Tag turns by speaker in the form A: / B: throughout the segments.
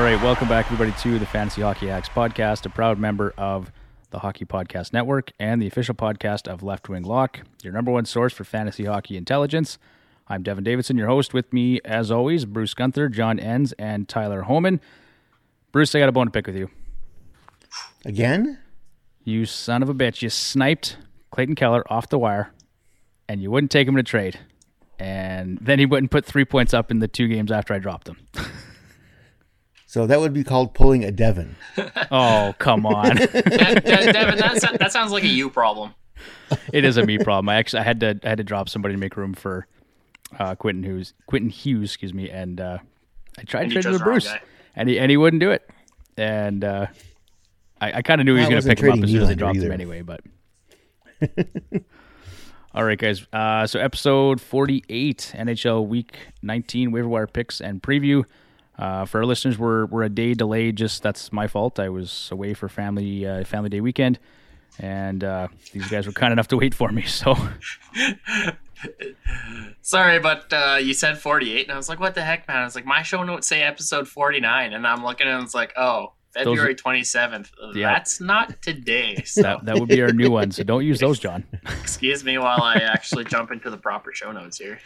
A: All right, welcome back, everybody, to the Fantasy Hockey Hacks podcast, a proud member of the Hockey Podcast Network and the official podcast of Left Wing Lock, your number one source for fantasy hockey intelligence. I'm Devin Davidson, your host. With me, as always, Bruce Gunther, John Enns, and Tyler Homan. Bruce, I got a bone to pick with you.
B: Again?
A: You son of a bitch. You sniped Clayton Keller off the wire, and you wouldn't take him to trade. And then he wouldn't put three points up in the two games after I dropped him.
B: So that would be called pulling a Devin.
A: oh, come on.
C: De- De- Devin, that, that sounds like a you problem.
A: it is a me problem. I actually I had to I had to drop somebody to make room for uh, Quentin Hughes. Quentin Hughes, excuse me, and uh, I tried
C: And
A: to trade him
C: chose
A: with Bruce, and he and he wouldn't do it. And uh, I, I kind of knew he was
B: I
A: going to pick him up
B: trading
A: as soon as I
B: Nylander
A: dropped him anyway. But all right, guys. Uh, so episode forty-eight, NHL Week nineteen waiver wire picks and preview. Uh, for our listeners, we're we're a day delayed. Just that's my fault. I was away for family uh, family day weekend, and uh, these guys were kind enough to wait for me. So
C: Sorry, but uh, you said 48, and I was like, what the heck, man? I was like, my show notes say episode 49, and I'm looking and it's like, oh, February 27th.
A: Yeah.
C: That's not today. So
A: that that would be our new one. So don't use those, John.
C: excuse me while I actually jump into the proper show notes here.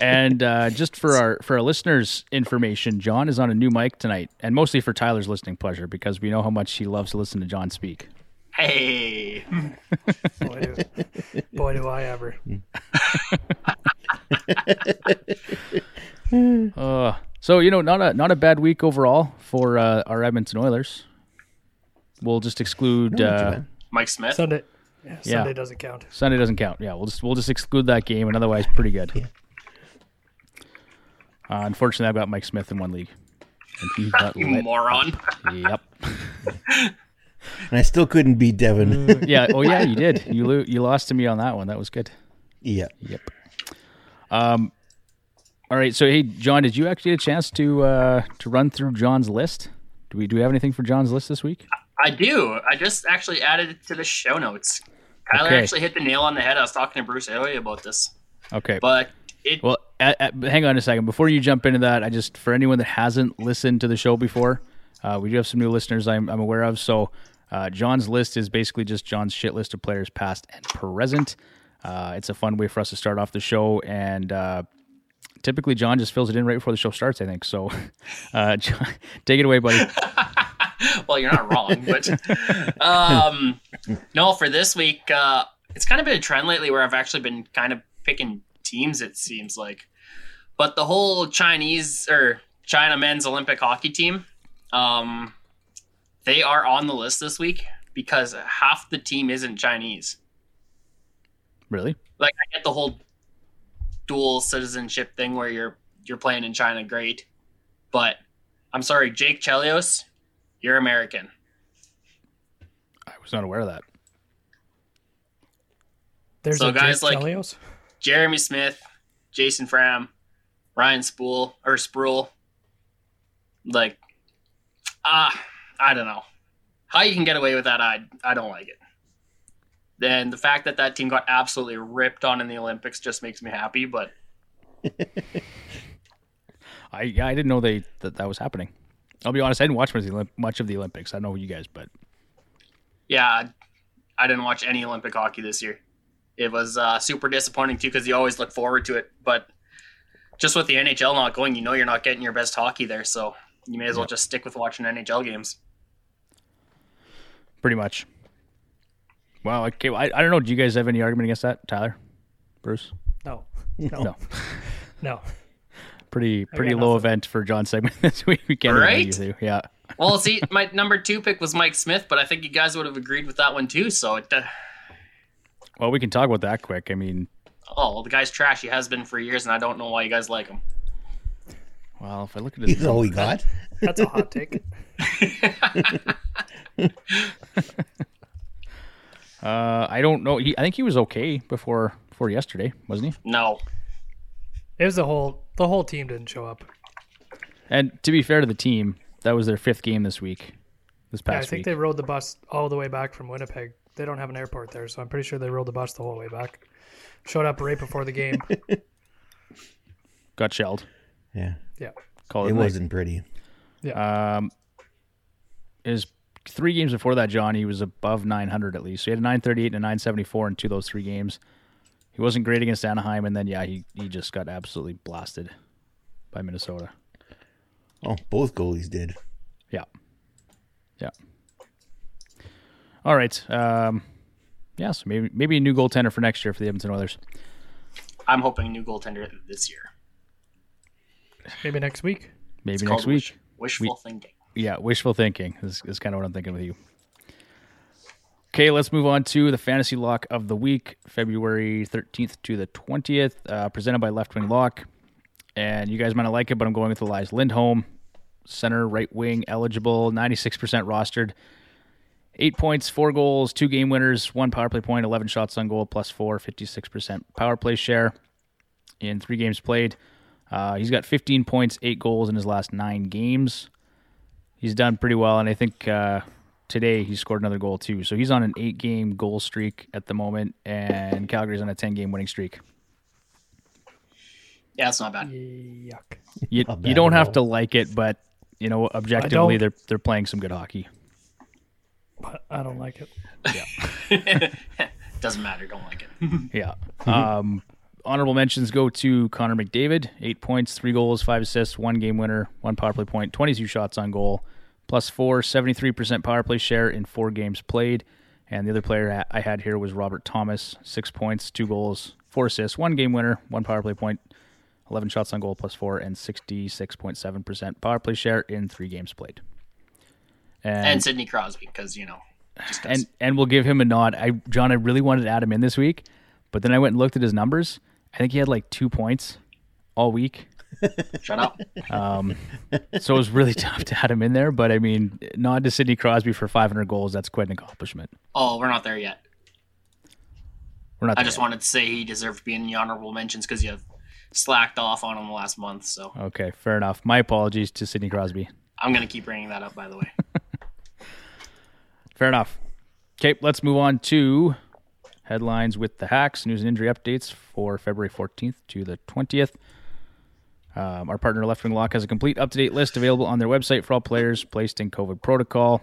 A: And uh, just for our for our listeners' information, John is on a new mic tonight, and mostly for Tyler's listening pleasure because we know how much he loves to listen to John speak.
C: Hey,
D: Boy, do, boy, do I ever.
A: Uh, so you know, not a not a bad week overall for uh, our Edmonton Oilers. We'll just exclude
B: Not too
A: uh.
C: Mike Smith.
D: Sunday. Yeah,
A: Yeah.
D: Sunday doesn't count.
A: Sunday doesn't count. Yeah, we'll just we'll just exclude that game, and otherwise pretty good. Uh, unfortunately, I've got Mike Smith in one league, and he got
C: You
A: lit.
C: moron.
A: Yep.
B: And I still couldn't beat Devin.
A: Yeah. Oh yeah, you did. You lo- you lost to me on that one. That was good.
B: yeah.
A: Yep. Um. All right. So hey, John, did you actually get a chance to uh, to run through John's list? Do we do we have anything for John's list this week?
C: I do. I just actually added it to the show notes. Tyler
A: Okay.
C: actually hit the nail on the head. I was talking to Bruce earlier about this,
A: Okay.
C: but it
A: Well, a a- hang on a second. Before you jump into that, I just for anyone that hasn't listened to the show before, uh, we do have some new listeners I'm, I'm aware of. So, uh, John's list is basically just John's shit list of players past and present. Uh, it's a fun way for us to start off the show, and uh, typically John just fills it in right before the show starts. I think so. Uh, John, take it away, buddy.
C: well, you're not wrong, but um, no, for this week, uh, it's kind of been a trend lately where I've actually been kind of picking teams. It seems like, but the whole Chinese or China men's Olympic hockey team, um, they are on the list this week because half the team isn't Chinese.
A: Really?
C: Like, I get the whole dual citizenship thing where you're you're playing in China, great, but I'm sorry, Jake Chelios, you're American.
A: I was not aware of that.
D: There's
C: So
D: a
C: guys
D: Jake
C: like-
D: Chelios.
C: Jeremy Smith, Jason Fram, Ryan Spool or Spruill. Like, ah, I don't know how you can get away with that. I I don't like it. Then the fact that that team got absolutely ripped on in the Olympics just makes me happy. But
A: I yeah, I didn't know they that that was happening. I'll be honest, I didn't watch much of the, much of the Olympics. I don't know you guys, but
C: yeah, I- I didn't watch any Olympic hockey this year. It was uh, super disappointing too because you always look forward to it, but just with the NHL not going, you know you're not getting your best hockey there. So you may as well just stick with watching NHL games.
A: pretty much. Wow. Okay. Well, I, I don't know. Do you guys have any argument against that, Tyler, Bruce?
D: No. No.
A: No.
D: No.
A: Pretty pretty low
D: nothing.
A: event for John segment this week. We can't
C: Right?
A: you. Yeah.
C: Well, see, my number two pick was Mike Smith, but I think you guys would have agreed with that one too. So, it, uh,
A: Well, we can talk about that quick. I mean,
C: oh, well, the guy's trash. He has been for years, and I don't know why you guys like him.
A: well, if I look at his,
B: He's all we got.
D: That's a hot take.
A: Uh, I don't know. He, I think he was okay before before yesterday, wasn't he?
C: No,
D: It was the whole the whole team didn't show up.
A: And to be fair to the team, that was their fifth game this week. This past
D: Yeah, I think
A: week.
D: they rode the bus all the way back from Winnipeg. They don't have an airport there, so I'm pretty sure they rode the bus the whole way back. Showed up right before the game.
A: got shelled.
B: Yeah.
D: yeah.
A: Call it,
B: It wasn't pretty. Yeah.
A: Um, his three games before that, John, he was above 900 at least. So he had a 938 and a 974 in two of those three games. He wasn't great against Anaheim, and then yeah, he he just got absolutely blasted by Minnesota.
B: Oh, both goalies did.
A: Yeah, yeah. All right. Um, yeah, so maybe maybe a new goaltender for next year for the Edmonton Oilers.
C: I'm hoping a new goaltender this year.
D: Maybe next week.
A: Maybe
C: It's
A: next week.
C: wish- wishful thinking.
A: Yeah, wishful thinking is, is kind of what I'm thinking with you. Okay, let's move on to the fantasy lock of the week, February 13th to the 20th, uh, presented by Left Wing Lock. And you guys might not like it, but I'm going with Elias Lindholm, center, right wing, eligible, 96% rostered. Eight points, four goals, two game winners, one power play point, 11 shots on goal, plus four, 56% power play share in three games played. Uh, he's got 15 points, eight goals in his last nine games he's done pretty well, and I think uh, today he scored another goal too. So he's on an eight-game goal streak at the moment, and Calgary's on a ten-game winning streak.
C: Yeah, it's not bad.
D: Yuck.
A: You
B: Not
A: you don't have to like it, but you know objectively they're they're playing some good hockey.
D: But I don't like it. Yeah.
C: Doesn't matter. Don't like it.
A: Yeah. Um, honorable mentions go to Connor McDavid, eight points, three goals, five assists, one game winner, one power play point, 22 shots on goal, plus four, 73% power play share in four games played. And the other player I had here was Robert Thomas, six points, two goals, four assists, one game winner, one power play point, 11 shots on goal, plus four, and 66.7% power play share in three games played.
C: And Sidney Crosby, because you know,
A: and and we'll give him a nod. I John, I really wanted to add him in this week, but then I went and looked at his numbers. I think he had like two points all week,
C: shut up.
A: Um, so it was really tough to add him in there. But I mean, nod to Sidney Crosby for 500 goals. That's quite an accomplishment.
C: Oh, we're not there yet.
A: We're not.
C: I just
A: yet.
C: wanted to say he deserved to be in the honorable mentions because you slacked off on him the last month. So
A: Okay, fair enough. My apologies to Sidney Crosby.
C: I'm gonna keep bringing that up. By the way,
A: Fair enough. Okay, let's move on to headlines with the hacks, news and injury updates for February 14th to the 20th. Um, our partner Left Wing Lock has a complete up to date list available on their website for all players placed in COVID protocol.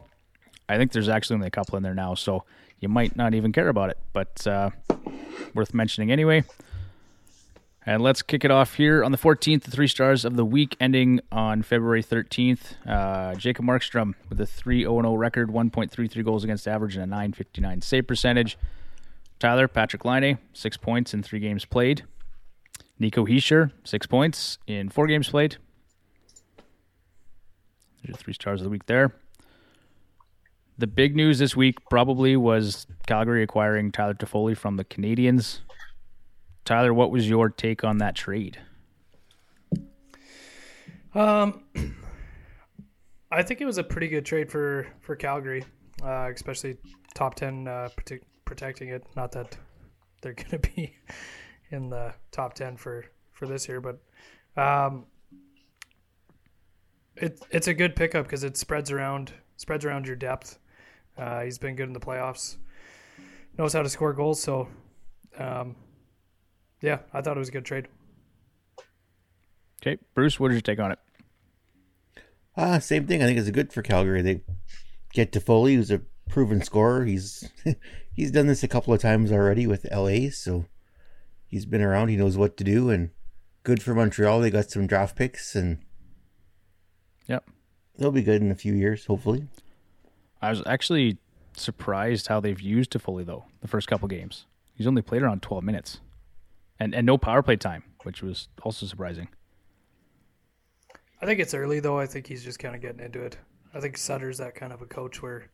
A: I think there's actually only a couple in there now, so you might not even care about it, but uh, worth mentioning anyway. And let's kick it off here on the 14th, the three stars of the week ending on February 13th. Uh, Jacob Markstrom with a 3 0 0 record, 1.33 goals against average, and a 959 save percentage. Tyler Patrick Laine, six points in three games played. Nico Hischier, six points in four games played. There's your three stars of the week there. The big news this week probably was Calgary acquiring Tyler Toffoli from the Canadiens. Tyler, what was your take on that trade?
D: Um, I think it was a pretty good trade for for Calgary, uh, especially top ten uh, protecting it. Not that they're going to be in the top ten for for this year, but um, it it's a good pickup because it spreads around spreads around your depth. Uh, he's been good in the playoffs, knows how to score goals. So, um, yeah, I thought it was a good trade.
A: Okay, Bruce, what did you take on it?
B: Ah, same thing. I think it's good for Calgary. They get Toffoli, who's a proven scorer. He's he's done this a couple of times already with LA, so he's been around. He knows what to do, and good for Montreal. They got some draft picks, and
A: Yep.
B: they'll be good in a few years, hopefully.
A: I was actually surprised how they've used Toffoli though the first couple games. He's only played around 12 minutes, and and no power play time, which was also surprising.
D: I think it's early though. I think he's just kind of getting into it. I think Sutter's that kind of a coach where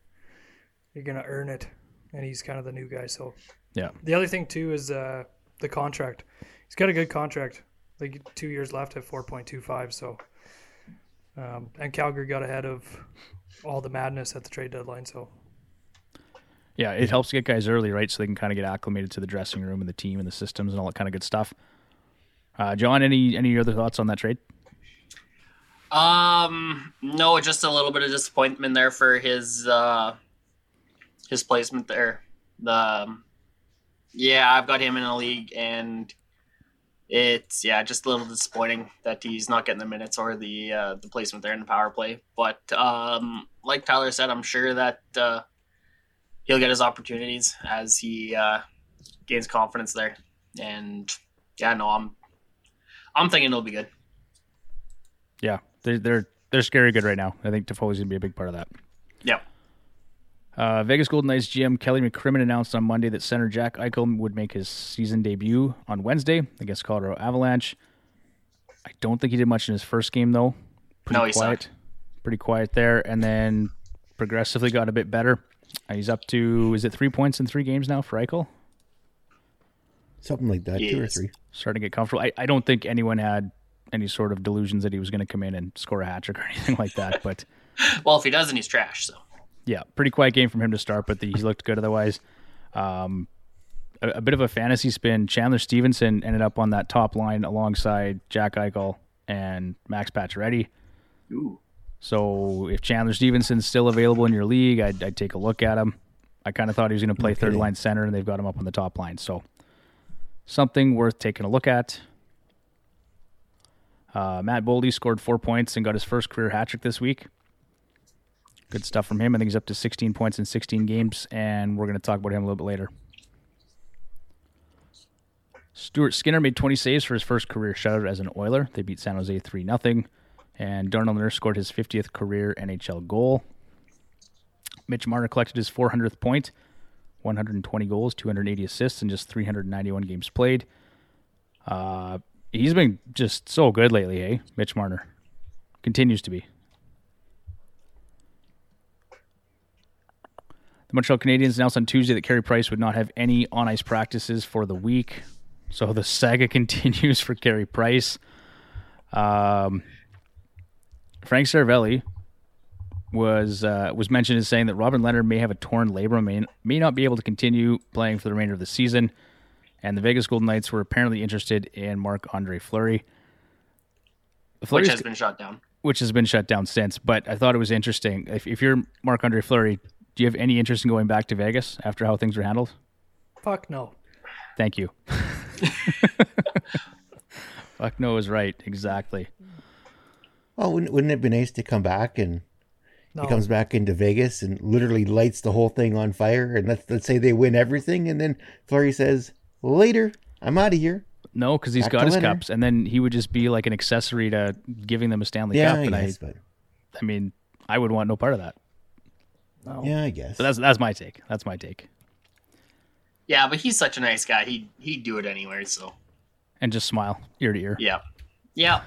D: you're gonna earn it, and he's kind of the new guy. So
A: Yeah,
D: the other thing too is uh, the contract. He's got a good contract, like two years left at four point two five. So, um, and Calgary got ahead of all the madness at the trade deadline. So
A: yeah, it helps to get guys early, right? So they can kind of get acclimated to the dressing room and the team and the systems and all that kind of good stuff. Uh, John, any any other thoughts on that trade?
C: Um, no, just a little bit of disappointment there for his uh his placement there. The um, yeah, I've got him in a league, and it's yeah, just a little disappointing that he's not getting the minutes or the uh, the placement there in the power play. But um, like Tyler said, I'm sure that uh, he'll get his opportunities as he uh, gains confidence there. And yeah, no, I'm I'm thinking it'll be good.
A: Yeah, they're they're they're scary good right now. I think Toffoli's gonna be a big part of that.
C: Yeah.
A: Uh, Vegas Golden Knights GM Kelly McCrimmon announced on Monday that center Jack Eichel would make his season debut on Wednesday against Colorado Avalanche. I don't think he did much in his first game though. Pretty
C: No, he
A: quiet.
C: sucked.
A: Pretty quiet there, and then progressively got a bit better. Uh, he's up to is it three points in three games now for Eichel?
B: Something like that, two or three.
A: Starting to get comfortable. I, I don't think anyone had any sort of delusions that he was going to come in and score a hat trick or anything like that, but.
C: Well, if he doesn't, he's trash. So
A: yeah, pretty quiet game from him to start, but the, he looked good otherwise. Um, a, a bit of a fantasy spin. Chandler Stephenson ended up on that top line alongside Jack Eichel and Max Pacioretty.
C: Ooh.
A: So if Chandler Stephenson's still available in your league, I'd, I'd take a look at him. I kind of thought he was going to play third line center, and they've got him up on the top line. So something worth taking a look at. Uh, Matt Boldy scored four points and got his first career hat trick this week. Good stuff from him. I think he's up to 16 points in 16 games, and we're going to talk about him a little bit later. Stuart Skinner made 20 saves for his first career shutout as an Oiler. They beat San Jose 3 0. And Darnell Nurse scored his 50th career NHL goal. Mitch Marner collected his 400th point, 120 goals, 280 assists, and just 391 games played. Uh, he's been just so good lately, eh? Mitch Marner continues to be. The Montreal Canadiens announced on Tuesday that Carey Price would not have any on ice practices for the week. So the saga continues for Carey Price. Um, Frank Seravalli was uh, was mentioned as saying that Robin Lehner may have a torn labrum, may, may not be able to continue playing for the remainder of the season. And the Vegas Golden Knights were apparently interested in Marc Andre Fleury.
C: which has been shut down.
A: which has been shut down since. But I thought it was interesting. If, if you're Marc Andre Fleury, do you have any interest in going back to Vegas after how things were handled?
D: Fuck no.
A: Thank you. Fuck no is right. Exactly.
B: Well, wouldn't, wouldn't it be nice to come back and
D: No.
B: he comes back into Vegas and literally lights the whole thing on fire? And let's let's say they win everything, and then Fleury says, "Later, I'm out of here."
A: No, because he's
B: Back
A: got his
B: Leonard.
A: cups, and then he would just be like an accessory to giving them a Stanley
B: Yeah,
A: Cup.
B: I
A: And I,
B: but
A: I mean, I would want no part of that.
D: No.
B: yeah, I guess.
A: So that's that's my take. That's my take.
C: Yeah, but he's such a nice guy. He he'd do it anyway. So
A: And just smile ear to ear.
C: yeah, yeah.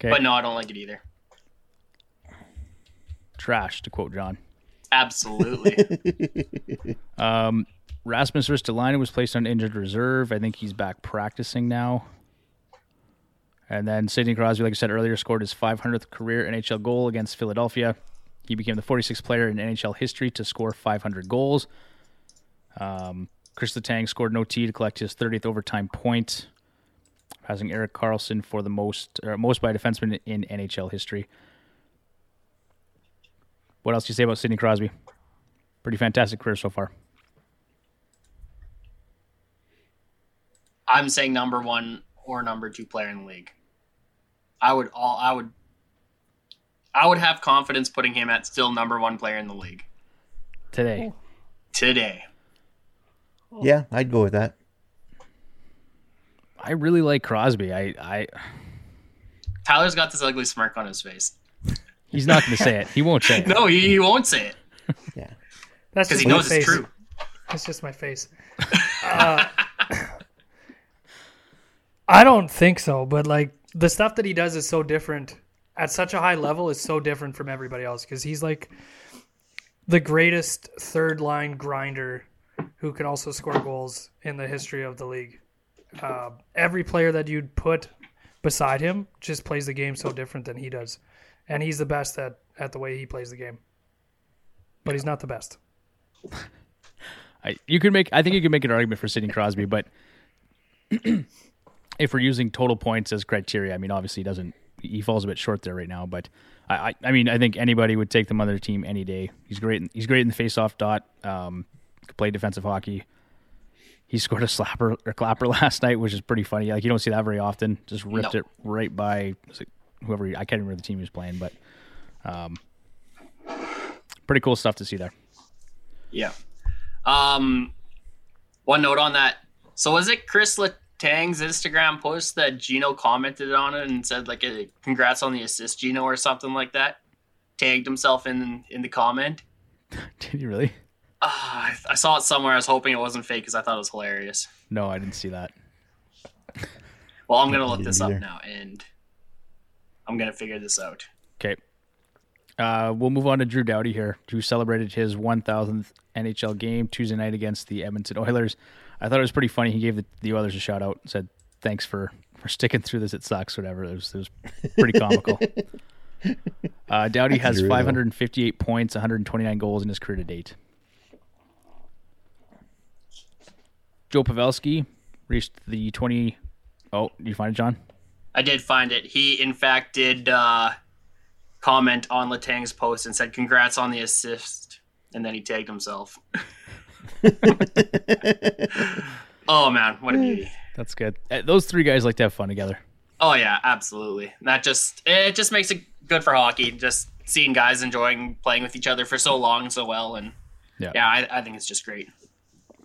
A: Okay.
C: But no, I don't like it either.
A: Trash, to quote John.
C: Absolutely.
A: Um, Rasmus Ristolainen was placed on injured reserve. I think he's back practicing now. And then Sidney Crosby, like I said earlier, scored his 500th career NHL goal against Philadelphia. He became the 46th player in NHL history to score 500 goals. Um, Chris Letang scored an OT to collect his 30th overtime point, passing Erik Karlsson for the most or most by a defenseman in NHL history. What else do you say about Sidney Crosby? Pretty fantastic career so far.
C: I'm saying number one or number two player in the league. I would all I would I would have confidence putting him at still number one player in the league
A: today.
C: today.
B: yeah, I'd go with that.
A: I really like Crosby. I, I
C: Tyler's got this ugly smirk on his face.
A: he's not going to say it. He won't say it.
C: No, he, he won't say it
B: Yeah,
D: That's
C: because he knows
D: face.
C: it's true.
D: It's just my face. Uh, I don't think so, but like the stuff that he does is so different at such a high level is so different from everybody else because he's like the greatest third line grinder who can also score goals in the history of the league. Uh, every player that you'd put beside him just plays the game so different than he does, and he's the best at at the way he plays the game. But he's not the best.
A: I, you could make. I think you could make an argument for Sidney Crosby, but if we're using total points as criteria, I mean, obviously he doesn't. He falls a bit short there right now, but I, I, I mean, I think anybody would take them on their team any day. He's great. in- He's great in the face-off dot. Um, could play defensive hockey. he scored a slapper or clapper last night, which is pretty funny. Like you don't see that very often. Just ripped
C: No.
A: it right by whoever he- I can't remember the team he was playing, but um, pretty cool stuff to see there.
C: Yeah. Um, one note on that. So was it Chris Letang's Instagram post that Geno commented on it and said like, a, "Congrats on the assist, Geno" or something like that? Tagged himself in in the comment.
A: Did you really?
C: Ah, I, I saw it somewhere. I was hoping it wasn't fake because I thought it was hilarious.
A: No, I didn't see that.
C: Well, I'm gonna look this up now, and I'm gonna figure this out.
A: Okay. Uh, we'll move on to Drew Doughty here, who celebrated his 1,000th NHL game Tuesday night against the Edmonton Oilers. I thought it was pretty funny. He gave the, the Oilers a shout out, and said thanks for, for sticking through this. It sucks, whatever. It was, it was pretty comical. uh, Doughty has
B: Drew,
A: 558 points, 129 goals in his career to date. Joe Pavelski reached the 20. Oh, did you find it, John?
C: I did find it. He, in fact, did uh, comment on Letang's post and said, "Congrats on the assist," and then he tagged himself. oh man, what a beauty!
A: That's good. Uh, Those three guys like to have fun together.
C: Oh yeah, absolutely. That just it just makes it good for hockey. Just seeing guys enjoying playing with each other for so long and so well, and
A: Yeah.
C: yeah, I, I think it's just great.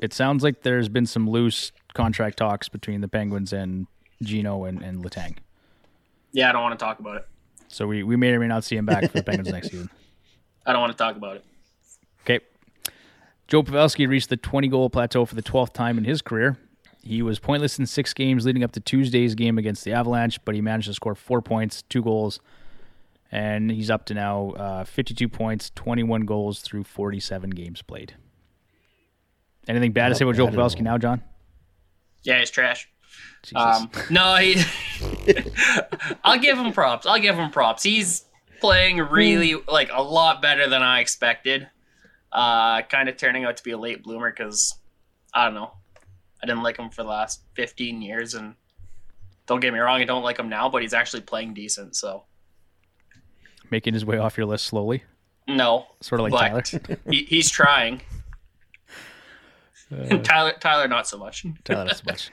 A: it sounds like there's been some loose contract talks between the Penguins and Geno and, and Letang.
C: Yeah, I don't want to talk about it.
A: So we, we may or may not see him back for the Penguins next season.
C: I don't want to talk about it.
A: Okay. Joe Pavelski reached the 20 goal plateau for the 12th time in his career. He was pointless in six games leading up to Tuesday's game against the Avalanche, but he managed to score four points, two goals, and he's up to now uh, 52 points, 21 goals through 47 games played. Anything bad to say about Joe Pavelski now, John?
C: Yeah, it's trash. Um, no, he. I'll give him props. I'll give him props. He's playing really like a lot better than I expected. Uh, kind of turning out to be a late bloomer because I don't know. I didn't like him for the last 15 years, and don't get me wrong, I don't like him now, but he's actually playing decent. So
A: Making his way off your list slowly,
C: no,
A: sort of like Tyler.
C: he, he's trying.
A: Uh,
C: Tyler, Tyler, not so much.
A: Tyler, that's much.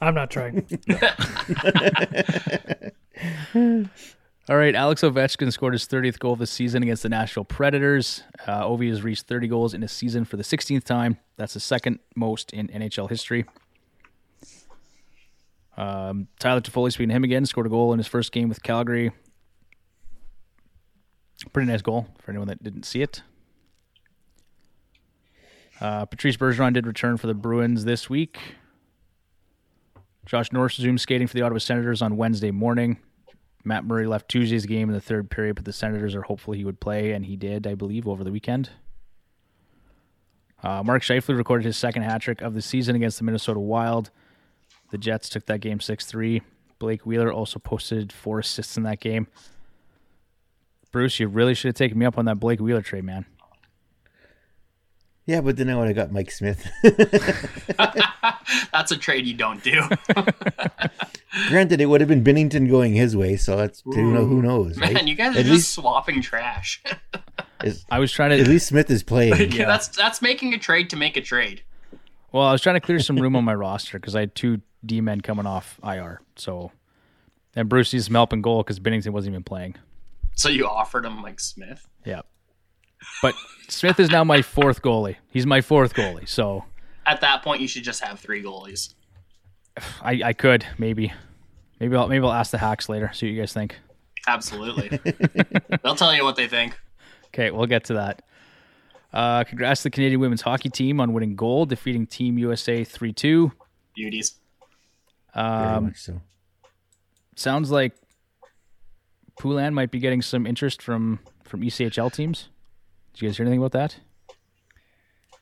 D: I'm not trying.
A: All right, Alex Ovechkin scored his 30th goal of the season against the Nashville Predators. Uh, Ovi has reached 30 goals in a season for the 16th time. That's the second most in NHL history. Um, Tyler Toffoli, speaking him again, scored a goal in his first game with Calgary. Pretty nice goal for anyone that didn't see it. Uh, Patrice Bergeron did return for the Bruins this week. Josh Norris resumed skating for the Ottawa Senators on Wednesday morning. Matt Murray left Tuesday's game in the third period, but the Senators are hopeful he would play, and he did, I believe, over the weekend. Uh, Mark Scheifele recorded his second hat trick of the season against the Minnesota Wild. The Jets took that game 6 3. Blake Wheeler also posted four assists in that game. Bruce, you really should have taken me up on that Blake Wheeler trade, man.
B: Yeah, but then I would have got Mike Smith.
C: That's a trade you don't do.
B: Granted, it would have been Binnington going his way, so that's who know who knows, right?
C: Man, you guys are
B: at
C: just
B: least
C: swapping trash.
B: is-
A: I was trying to.
B: at least Smith is playing.
A: Yeah.
C: that's that's making a trade to make a trade.
A: Well, I was trying to clear some room on my roster because I had two D men coming off IR. So, and Bruce needs some help in goal because Binnington wasn't even playing.
C: So you offered him like Smith.
A: Yeah. But Smith is now my fourth goalie. He's my fourth goalie. So
C: At that point, you should just have three goalies.
A: I, I could maybe. Maybe I'll maybe I'll ask the hacks later, see what you guys think.
C: Absolutely. They'll tell you what they think.
A: Okay, we'll get to that. Uh, congrats to the Canadian women's hockey team on winning gold, defeating Team USA 3 2.
C: Beauties.
A: Um,
B: so.
A: sounds like Poulin might be getting some interest from, from ECHL teams. Did you guys hear anything about that?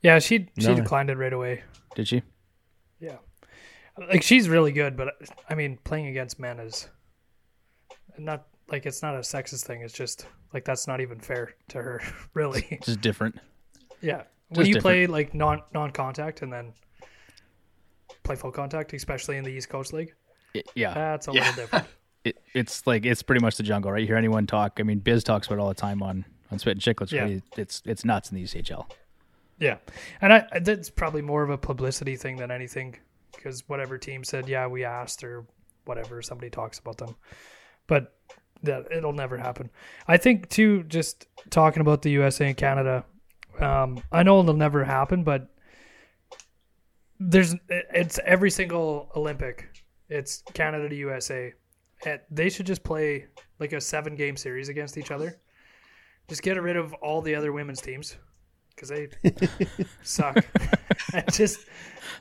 D: Yeah, she she
B: No.
D: declined it right away.
A: Did she?
D: Yeah, like she's really good, but I mean, playing against men is not like it's not a sexist thing. It's just like that's not even fair to her, really.
A: Just different.
D: yeah, when
A: Just
D: you play like non non contact and then play full contact, especially in the East Coast League,
A: It- yeah.
D: that's a
C: Yeah.
D: little different.
A: it, it's like it's pretty much the jungle, right? You hear anyone talk? I mean, Biz talks about it all the time on on Spit and Chicklets.
D: Yeah.
A: Right? It's it's nuts in the ECHL.
D: Yeah, and I that's probably more of a publicity thing than anything, because whatever team said, yeah, we asked or whatever, somebody talks about them, but that it'll never happen. I think too, just talking about the USA and Canada, um, I know it'll never happen, but there's it's every single Olympic, it's Canada to USA, and they should just play like a seven game series against each other. Just get rid of all the other women's teams because they suck. just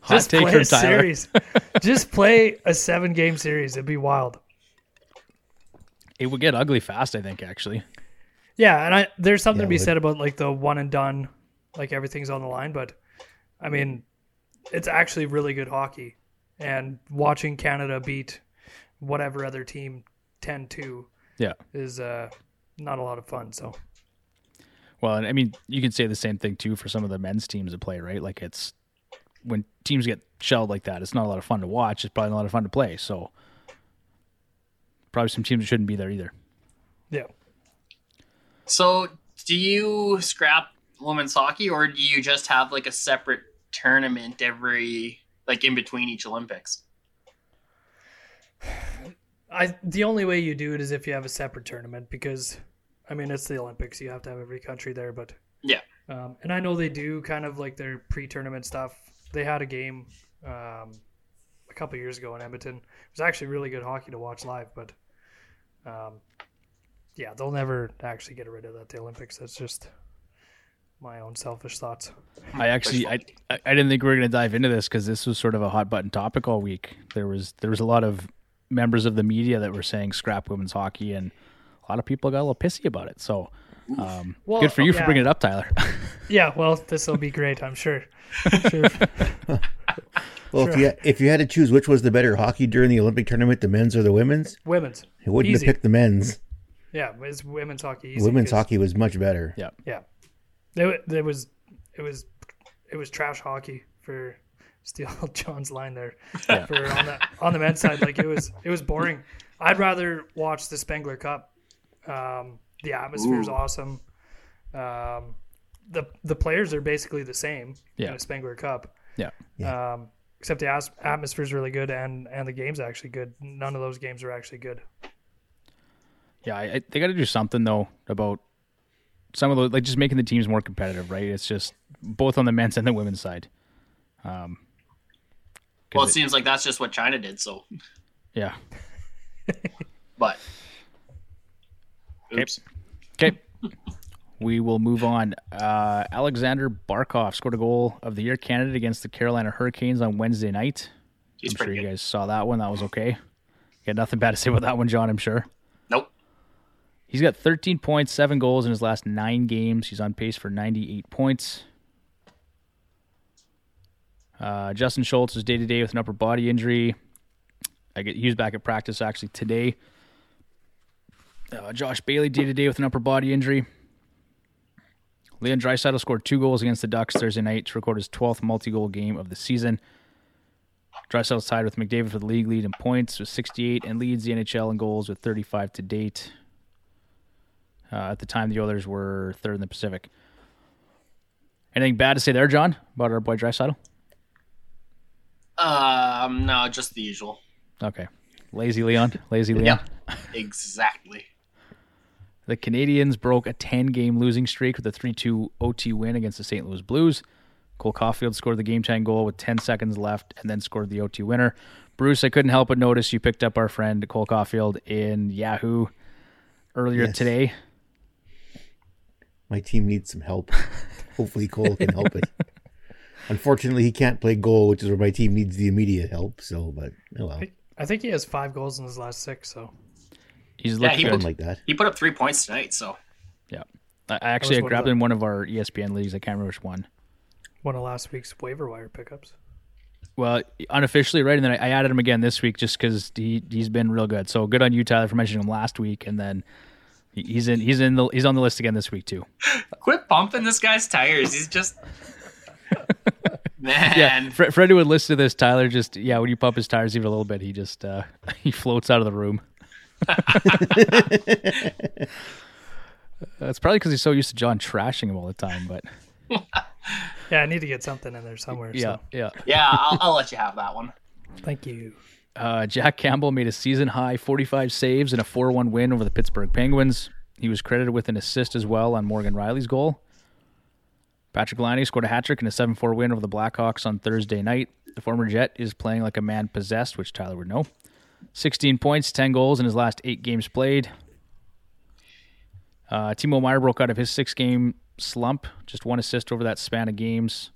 A: Hot
D: just
A: take
D: play a
A: Tyler.
D: series. just play a seven game series. It'd be wild.
A: It would get ugly fast, I think. Actually,
D: Yeah, and I there's something
B: Yeah,
D: to be said about like the one and done, like everything's on the line. But I mean, it's actually really good hockey, and watching Canada beat whatever other team 10-2
A: yeah.
D: is uh, not a lot of fun. So
A: Well, and I mean, you can say the same thing too for some of the men's teams that play, right? Like it's when teams get shelled like that, it's not a lot of fun to watch. It's probably not a lot of fun to play. So probably some teams shouldn't be there either.
D: yeah,
C: So, do you scrap women's hockey, or do you just have like a separate tournament every like in between each Olympics?
D: I the only way you do it is if you have a separate tournament because I mean it's the Olympics. You have to have every country there, but
C: Yeah.
D: Um, and I know they do kind of like their pre-tournament stuff. They had a game um, a couple years ago in Edmonton. It was actually really good hockey to watch live, but um, yeah, they'll never actually get rid of that the Olympics. That's just my own selfish thoughts.
A: I actually, I, I I didn't think we were going to dive into this because this was sort of a hot button topic all week. There was there was a lot of members of the media that were saying scrap women's hockey, and a lot of people got a little pissy about it. So, um,
D: Well,
A: good for you for bringing it up, Tyler.
D: Yeah, well, this will be great, I'm sure. sure.
B: Well, if you if you had to choose which was the better hockey during the Olympic tournament, the men's or the women's,
D: Women's,
B: it wouldn't
D: Easy.
B: have picked the men's.
D: yeah, it's women's hockey. Easy
B: Women's
D: 'cause-
B: hockey was much better.
A: yeah,
D: Yeah, it, wa- it was it was it was trash hockey for steal John's line there.
A: Yeah.
D: For on the on the men's side, like it was it was boring. I'd rather watch the Spengler Cup. Um, the atmosphere is awesome. Um, the the players are basically the same
A: Yeah.
D: in a Spengler Cup.
A: yeah.
D: Um, except the as- atmosphere is really good and and the game's actually good. None of those games are actually good.
A: Yeah, I, I, they got to do something though about some of those, like just making the teams more competitive, right? It's just both on the men's and the women's side. Um,
C: Well, it
A: it-
C: seems like that's just what China did. So,
A: yeah.
C: but
A: Okay.
C: Oops.
A: Okay. we will move on. Uh, Alexander Barkov scored a goal of the year candidate against the Carolina Hurricanes on Wednesday night.
C: He's
A: I'm sure
C: pretty
A: you guys saw that one. That was okay. You got nothing bad to say about that one, John, I'm sure.
C: Nope.
A: He's got 13 points, seven goals in his last nine games. He's on pace for 98 points. Uh, Justin Schultz is day to day with an upper body injury. I get he was back at practice actually today. Uh, Josh Bailey day to day with an upper body injury. Leon Draisaitl scored two goals against the Ducks Thursday night to record his 12th multi-goal game of the season. Draisaitl's tied with McDavid for the league lead in points with 68 and leads the NHL in goals with 35 to date. Uh, at the time, the Oilers were third in the Pacific. Anything bad to say there, John, about our boy Draisaitl?
C: Um, no, just the usual.
A: Okay. Lazy Leon. Lazy Leon.
C: Yep. Exactly.
A: The Canadiens broke a 10 game losing streak with a 3 2 OT win against the St. Louis Blues. Cole Caufield scored the game time goal with 10 seconds left and then scored the OT winner. Bruce, I couldn't help but notice you picked up our friend Cole Caufield in Yahoo earlier
B: Yes.
A: today.
B: My team needs some help. Hopefully, Cole can help it. Unfortunately, he can't play goal, which is where my team needs the immediate help. So, but oh well,
D: I think he has five goals in his last six. So
A: He's
C: Yeah, he
A: good.
B: something like that.
C: He put up three points tonight. So,
A: Yeah. I I actually
D: was one
A: grabbed him in one of our ESPN leagues. I can't remember which one.
D: one of last week's waiver wire pickups.
A: Well, unofficially, right? And then I I added him again this week just because he he's been real good. So good on you, Tyler, for mentioning him last week, and then he's in he's in the he's on the list again this week too.
C: quit pumping this guy's tires. He's just man.
A: Yeah, for, for anyone listening to this, Tyler just yeah, when you pump his tires even a little bit, he just uh, he floats out of the room. That's probably because he's so used to John trashing him all the time. But
D: Yeah, I need to get something in there somewhere.
A: Yeah,
D: So.
A: yeah.
C: Yeah, I'll, I'll let you have that one.
D: Thank you.
A: Uh, Jack Campbell made a season high 45 saves and a 4 1 win over the Pittsburgh Penguins. He was credited with an assist as well on Morgan Rielly's goal. Patrick Laine scored a hat trick in a 7 4 win over the Blackhawks on Thursday night. The former Jet is playing like a man possessed, which Tyler would know. 16 points, 10 goals in his last eight games played. Uh, Timo Meier broke out of his six game slump, just one assist over that span of games.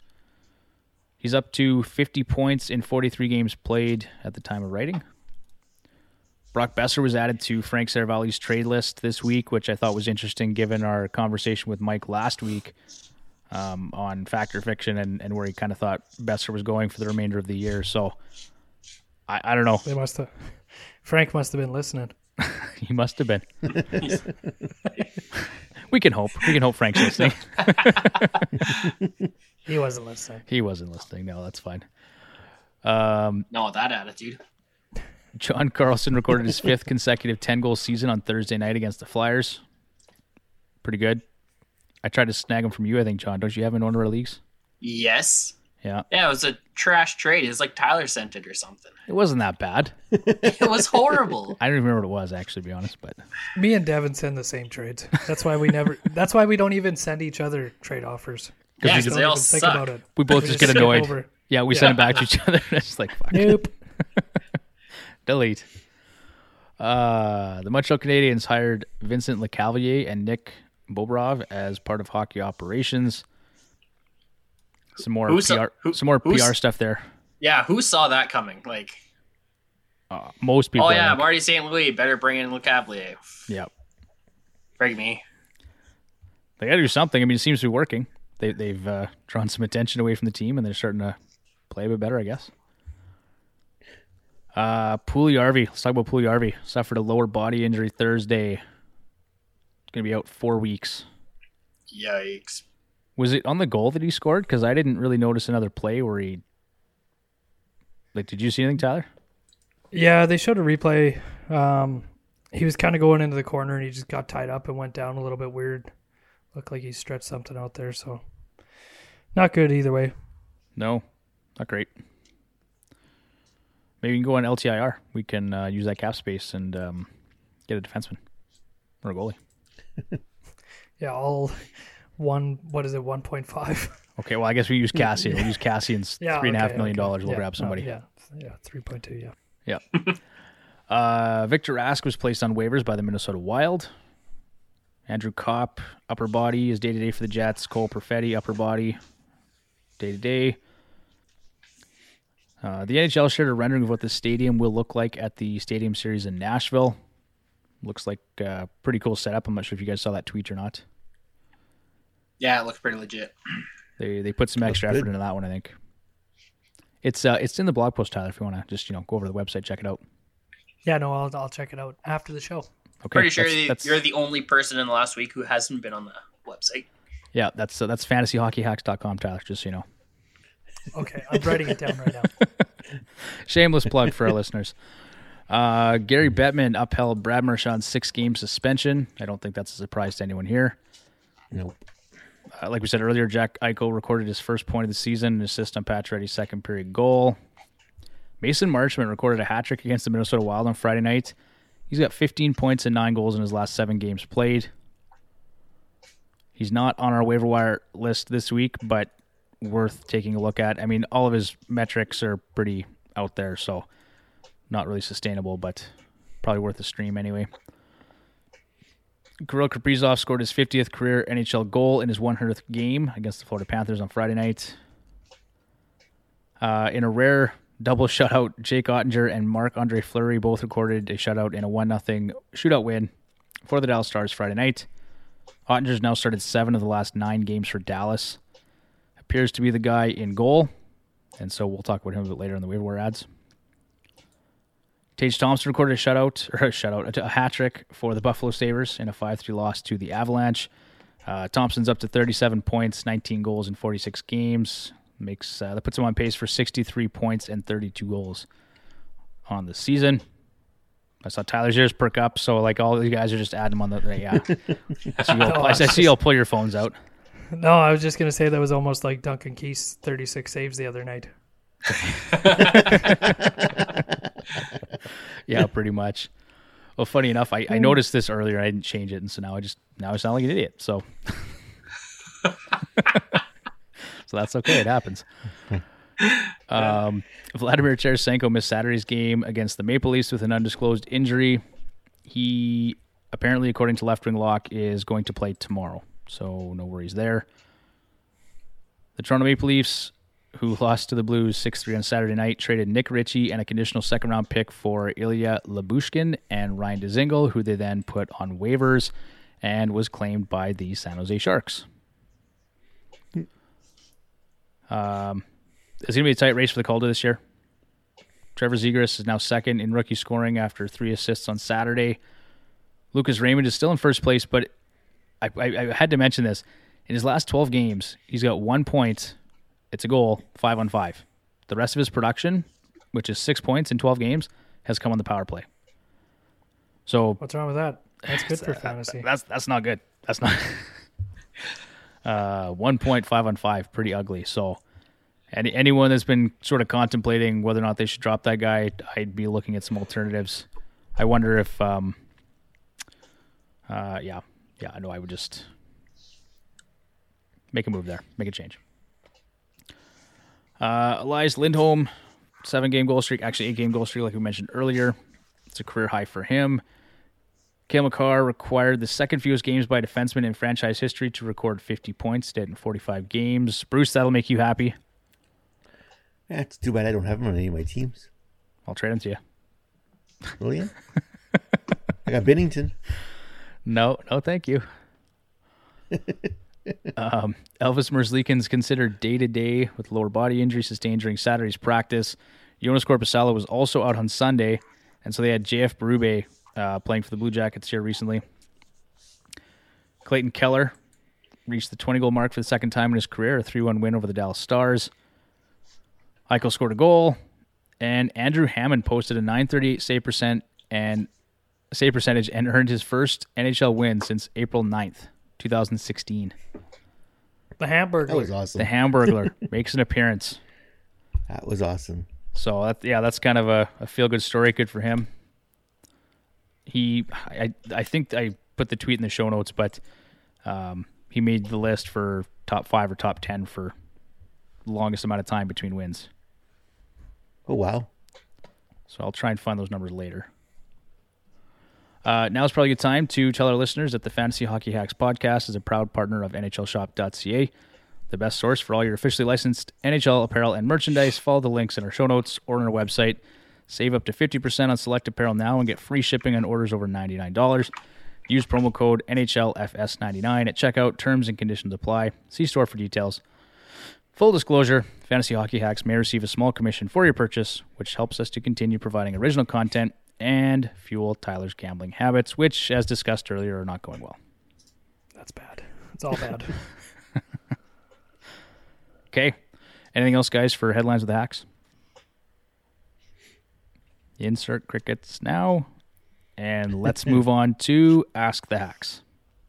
A: He's up to 50 points in 43 games played at the time of writing. Brock Boeser was added to Frank Seravalli's trade list this week, which I thought was interesting given our conversation with Mike last week um, on Factor Fiction and, and where he kind of thought Besser was going for the remainder of the year. So I, I don't know.
D: They must have. Frank must have been listening.
A: He must have been. we can hope. We can hope Frank's listening.
D: He wasn't listening.
A: He wasn't listening. No, that's fine. Um,
C: No, that attitude.
A: John Carlson recorded his fifth consecutive 10 goal season on Thursday night against the Flyers. Pretty good. I tried to snag him from you, I think, John. Don't you have him in one of our leagues?
C: Yes.
A: Yeah.
C: Yeah, it was a trash trade. It's like Tyler sent it or something.
A: It wasn't that bad.
C: It was horrible.
A: I don't remember what it was, actually, to be honest. But
D: Me and Devin send the same trades. That's why we never. That's why we don't even send each other trade offers.
C: yeah,
A: we
C: because they all
D: even think
C: suck.
D: about it.
A: we both
D: We
A: just
D: just
A: get annoyed.
D: over.
A: Yeah, we send it back to each other. it's like, fuck.
D: Nope.
A: Delete. Uh, the Montreal Canadiens hired Vincent Lecavalier and Nick Bobrov as part of hockey operations. Some more
C: Who's-
A: PR,
C: who-
A: some more PR stuff there.
C: Yeah, who saw that coming? Like,
A: Uh, most people.
C: oh yeah,
A: think.
C: Marty St. Louis better bring in Le Cavalier.
A: yeah.
C: Break me.
A: They got to do something. I mean, it seems to be working. They, they've uh, drawn some attention away from the team, and they're starting to play a bit better, I guess. Uh, Puljujarvi. Let's talk about Puljujarvi. Suffered a lower body injury Thursday. Going to be out four weeks.
C: Yikes.
A: Was it on the goal that he scored? Because I didn't really notice another play where he. Like, did you see anything, Tyler?
D: Yeah, they showed a replay. Um, he was kind of going into the corner and he just got tied up and went down a little bit weird. Looked like he stretched something out there, so not good either way.
A: No, not great. Maybe we can go on LTIR. We can uh, use that cap space and um, get a defenseman or a goalie.
D: Yeah, all one. What is it? One point five.
A: Okay, well, I guess we use Cassie. We'll use Cassie and
D: Yeah,
A: three and a half
D: okay,
A: million
D: okay.
A: dollars. We'll
D: Yeah,
A: grab
D: no,
A: somebody.
D: yeah, yeah, three point two. Yeah.
A: Yeah. uh, Victor Rask was placed on waivers by the Minnesota Wild. Andrew Copp, upper body, is day to day for the Jets. Cole Perfetti, upper body, day to day. Uh, the NHL shared a rendering of what the stadium will look like at the Stadium Series in Nashville. Looks like a pretty cool setup. I'm not sure if you guys saw that tweet or not.
C: Yeah, it looked pretty legit.
A: They they put some extra effort into that one, I think. It's uh it's in the blog post, Tyler. If you want to just you know go over to the website, check it out.
D: Yeah, no, I'll I'll check it out after the show.
A: Okay,
C: Pretty sure
A: that's-
C: the-
A: that's-
C: you're the only person in the last week who hasn't been on the website.
A: Yeah, that's uh, that's fantasyhockeyhacks.com, Tyler. Just so you know,
D: Okay, I'm writing it down right now.
A: shameless plug for our listeners. Uh, Gary Bettman upheld Brad Marchand's six-game suspension. I don't think that's a surprise to anyone here.
B: Nope.
A: Uh, like we said earlier, Jack Eichel recorded his first point of the season, an assist on Pacioretty's second period goal. Mason Marchment recorded a hat trick against the Minnesota Wild on Friday night. He's got 15 points and nine goals in his last seven games played. He's not on our waiver wire list this week, but worth taking a look at. I mean, all of his metrics are pretty out there, so not really sustainable, but probably worth a stream anyway. Kirill Kaprizov scored his 50th career NHL goal in his 100th game against the Florida Panthers on Friday night. Uh, in a rare double shutout, Jake Oettinger and Marc Andre Fleury both recorded a shutout in a 1 0 shootout win for the Dallas Stars Friday night. Oettinger's now started seven of the last nine games for Dallas. Appears to be the guy in goal, and so we'll talk about him a bit later in the waiver ads. Tage Thompson recorded a shutout or a shutout, a hat trick for the Buffalo Sabres in a 5-3 loss to the Avalanche. Uh, Thompson's up to 37 points, 19 goals in 46 games. Makes uh, that puts him on pace for 63 points and 32 goals on the season. I saw Tyler's ears perk up, so like all these guys are just adding them on the yeah. I see you all, I see you all pull your phones out.
D: No, I was just gonna say that was almost like Duncan Keith's 36 saves the other night.
A: yeah, pretty much. Well, funny enough, I, I noticed this earlier. I didn't change it, and so now I just now I sound like an idiot. So, so that's okay. It happens. Um, Vladimir Tarasenko missed Saturday's game against the Maple Leafs with an undisclosed injury. He apparently, according to Left Wing Lock, is going to play tomorrow. So no worries there. The Toronto Maple Leafs who lost to the Blues 6 3 on Saturday night, traded Nick Ritchie and a conditional second round pick for Ilya Lyubushkin and Ryan Dzingel, who they then put on waivers and was claimed by the San Jose Sharks. Um, it's going to be a tight race for the Calder this year. Trevor Zegras is now second in rookie scoring after three assists on Saturday. Lucas Raymond is still in first place, but I, I, I had to mention this. In his last 12 games, he's got one point it's a goal, five on five. The rest of his production, which is six points in 12 games, has come on the power play. So
D: what's wrong with that? That's good for fantasy.
A: That's that's not good. That's not. uh, one point five on five, pretty ugly. So, any anyone that's been sort of contemplating whether or not they should drop that guy, I'd be looking at some alternatives. I wonder if, um, uh, yeah, yeah, I know I would just make a move there, make a change. Uh, Elias Lindholm, seven game goal streak, actually eight game goal streak, like we mentioned earlier. It's a career high for him. Cale Makar required the second fewest games by a defenseman in franchise history to record 50 points, did in 45 games. Bruce, that'll make you happy.
B: Yeah, it's too bad I don't have him on any of my teams.
A: I'll trade him to you.
B: Really? I got Binnington.
A: No, no, thank you. Um, Elvis Merzlikins considered day to day with lower body injury sustained during Saturday's practice. Jonas Korpisalo was also out on Sunday, and so they had JF Berube uh, playing for the Blue Jackets here recently. Clayton Keller reached the 20 goal mark for the second time in his career, a 3 1 win over the Dallas Stars. Eichel scored a goal, and Andrew Hammond posted a 938 save percent and save percentage and earned his first NHL win since April 9th, 2016.
D: The Hamburger.
B: That was awesome.
A: The Hamburglar makes an appearance.
B: That was awesome.
A: So that, yeah, that's kind of a, a feel good story. Good for him. He, I, I think I put the tweet in the show notes, but um, he made the list for top five or top ten for longest amount of time between wins.
B: Oh wow!
A: So I'll try and find those numbers later. Uh, now is probably a good time to tell our listeners that the Fantasy Hockey Hacks podcast is a proud partner of NHLShop.ca, the best source for all your officially licensed NHL apparel and merchandise. Follow the links in our show notes or on our website. Save up to 50% on select apparel now and get free shipping on orders over $99. Use promo code NHLFS99 at checkout. Terms and conditions apply. See store for details. Full disclosure Fantasy Hockey Hacks may receive a small commission for your purchase, which helps us to continue providing original content and fuel Tyler's gambling habits, which, as discussed earlier, are not going well.
D: That's bad. It's all bad.
A: okay. Anything else, guys, for headlines with the hacks? Insert crickets now. And let's move on to Ask the Hacks.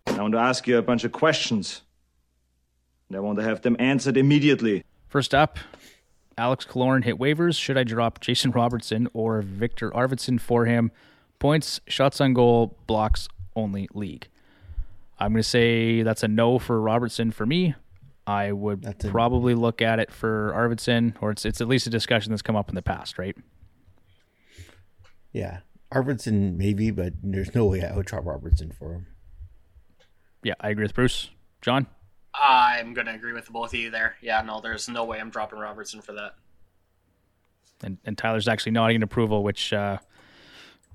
E: I want to ask you a bunch of questions. And I want to have them answered immediately.
A: First up, Alex Killorn hit waivers. Should I drop Jason Robertson or Victor Arvidsson for him? Points, shots on goal, blocks only league. I'm going to say that's a no for Robertson for me. I would probably look at it for Arvidsson, or it's it's at least a discussion that's come up in the past, right?
B: Yeah, Arvidsson maybe, but there's no way I would drop Robertson for him.
A: Yeah, I agree with Bruce. John.
C: I'm going to agree with both of you there. Yeah, no, there's no way I'm dropping Robertson for that.
A: And, and Tyler's actually nodding approval, which uh,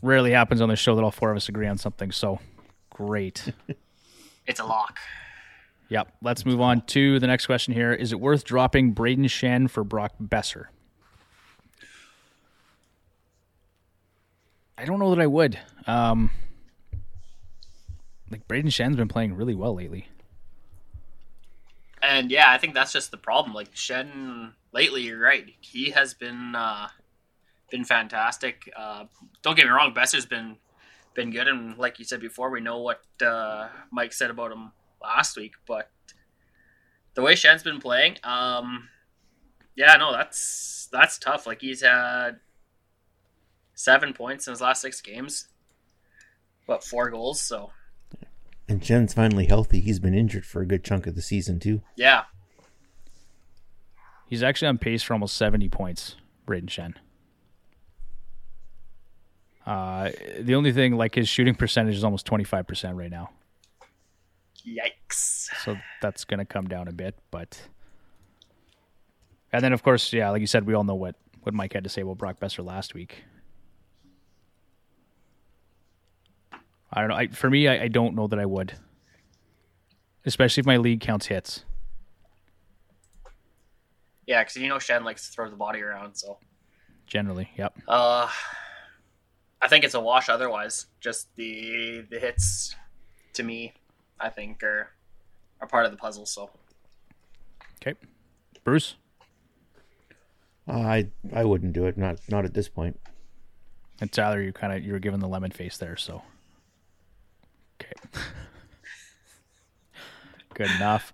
A: rarely happens on the show that all four of us agree on something. So great.
C: it's a lock.
A: Yep. Let's move on to the next question here. Is it worth dropping Brayden Schenn for Brock Boeser? I don't know that I would. Um, like Brayden Schenn's been playing really well lately.
C: And yeah, I think that's just the problem. Like Schenn lately, you're right. He has been uh, been fantastic. Uh, don't get me wrong, Boeser's been been good, and like you said before, we know what uh, Mike said about him last week. But the way Schenn's been playing, um, yeah, no, that's that's tough. Like he's had seven points in his last six games, but four goals. So
B: And Schenn's finally healthy. He's been injured for a good chunk of the season too.
C: yeah,
A: He's actually on pace for almost 70 points, Brayden Schenn. Uh, the only thing, like his shooting percentage is almost 25% right now.
C: yikes.
A: So that's going to come down a bit. But. And then, of course, yeah, like you said, we all know what, what Mike had to say about Brock Boeser last week. I don't know. I, for me, I, I don't know that I would. Especially if my league counts hits.
C: Yeah, because you know Schenn likes to throw the body around. So
A: Generally, yep.
C: uh, I think it's a wash. Otherwise, just the the hits to me, I think are are part of the puzzle. So
A: Okay. Bruce?
B: Uh, I I wouldn't do it. Not not at this point.
A: And Tyler, you kind of you were given the lemon face there, so okay, good enough.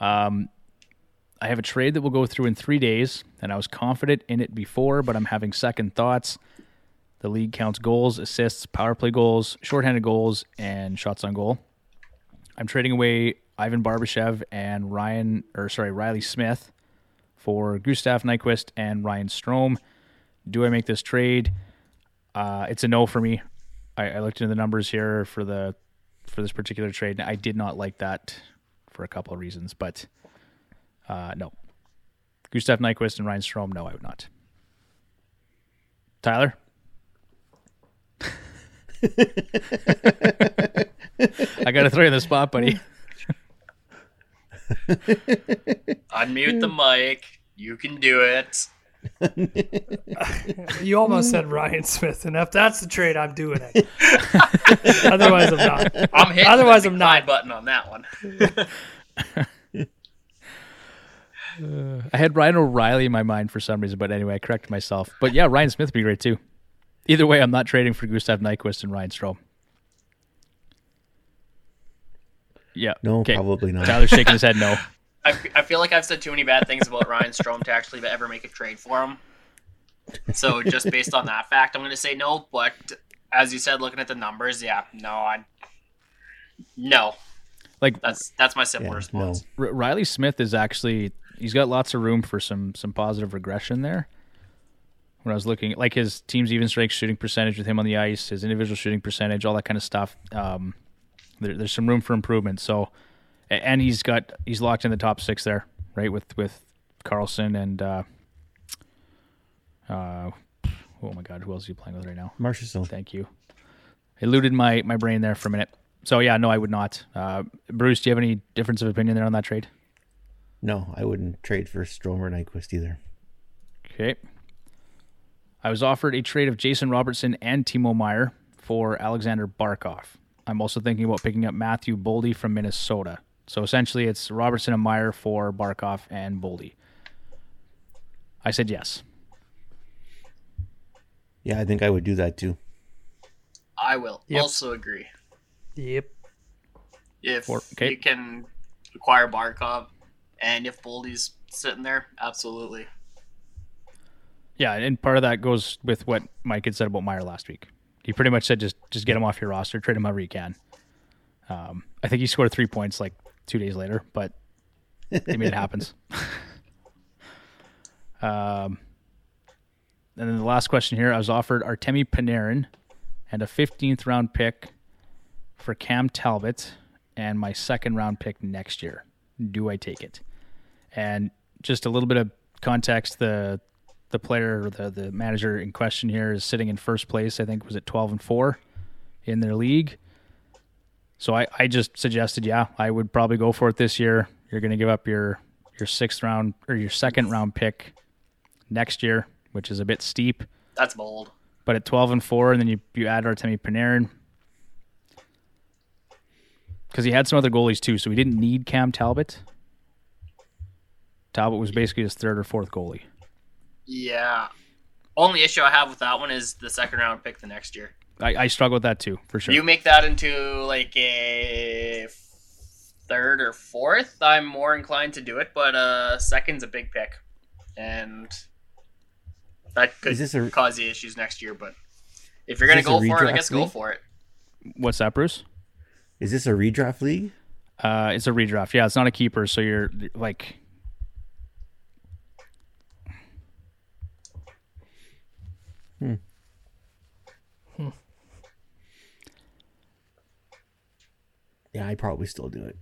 A: Um, I have a trade that will go through in three days, and I was confident in it before, but I'm having second thoughts. The league counts goals, assists, power play goals, shorthanded goals, and shots on goal. I'm trading away Ivan Barbashev and Ryan, or sorry, Reilly Smith for Gustav Nyquist and Ryan Strome. Do I make this trade? Uh, it's a no for me. I, I looked into the numbers here for the for this particular trade. I did not like that for a couple of reasons, but uh, no. Gustav Nyquist and Ryan Strome, no, I would not. Tyler, I got to throw you in the spot, buddy.
C: unmute the mic. You can do it.
D: You almost said Ryan Smith, and if that's the trade, I'm doing it. Otherwise, I'm not.
C: I'm hitting
D: Otherwise,
C: the
D: I'm not.
C: button on that one.
A: I had Ryan O'Reilly in my mind for some reason, but anyway, I corrected myself. But yeah, Ryan Smith would be great too. Either way, I'm not trading for Gustav Nyquist and Ryan Strome. Yeah.
B: No,
A: okay.
B: probably not.
A: Tyler's shaking his head no.
C: I, f- I feel like I've said too many bad things about Ryan Strome to actually ever make a trade for him. So just based on that fact, I'm going to say no. But as you said, looking at the numbers, yeah, no, I no.
A: Like
C: That's that's my simple
B: Yeah, no.
C: response.
A: R- Reilly Smith is actually he's got lots of room for some some positive regression there. When I was looking at like his team's even strength shooting percentage with him on the ice, his individual shooting percentage, all that kind of stuff. Um, there, there's some room for improvement. So, a- and he's got he's locked in the top six there, right? With with Karlsson and uh, uh, oh my God, who else is he playing with right now?
B: Marshall.
A: Thank you. Eluded my my brain there for a minute. So yeah, no, I would not. Uh, Bruce, do you have any difference of opinion there on that trade?
B: No, I wouldn't trade for Stromer Nyquist either.
A: Okay. I was offered a trade of Jason Robertson and Timo Meier for Alexander Barkov. I'm also thinking about picking up Matthew Boldy from Minnesota. So essentially, it's Robertson and Meier for Barkov and Boldy. I said yes.
B: Yeah, I think I would do that too.
C: I will
D: Yep.
C: also agree.
D: Yep.
C: If
A: For- okay.
C: you can acquire Barkov and if Boldy's sitting there, absolutely.
A: Yeah, and part of that goes with what Mike had said about Meier last week. He pretty much said just just get him off your roster, trade him however you can. Um, I think he scored three points like two days later, but they made it happen. um, and then the last question here, I was offered Artemi Panarin and a 15th round pick for Cam Talbot and my second round pick next year. Do I take it? And just a little bit of context, the the player or the, the manager in question here is sitting in first place, I think was it 12 and 4 in their league. So I, I just suggested, yeah, I would probably go for it this year. You're going to give up your your sixth round or your second round pick next year, which is a bit steep.
C: That's bold.
A: But at 12 and 4, and then you, you add Artemi Panarin. Because he had some other goalies too, so he didn't need Cam Talbot. Talbot was basically his third or fourth goalie.
C: Yeah. Only issue I have with that one is the second round pick the next year.
A: I, I struggle with that too, for sure.
C: You make that into like a third or fourth, I'm more inclined to do it. But uh, second's a big pick, and that could
B: Is this a-
C: cause the issues next year. But if you're gonna go for it, I
B: redraft
C: guess go for it.
A: What's that, Bruce?
B: Is this a redraft league?
A: Uh, it's a redraft. Yeah, it's not a keeper, so you're like
B: Yeah, I probably still do it.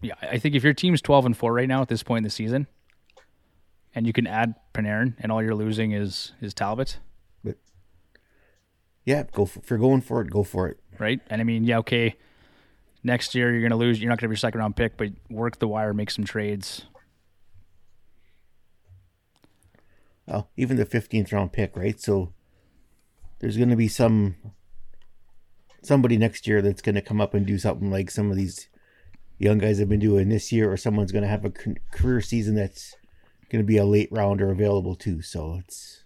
A: yeah. I think if your team's twelve and four right now at this point in the season, and you can add Panarin, and all you're losing is is Talbot, But,
B: Yeah, go for, if you're going for it. Go for it.
A: right? And I mean, yeah, okay. Next year you're gonna lose. You're not gonna have your second round pick, but work the wire, make some trades.
B: Oh, even the 15th round pick, right? So there's going to be some somebody next year that's going to come up and do something like some of these young guys have been doing this year, or someone's going to have a c- career season that's going to be a late rounder available too. So it's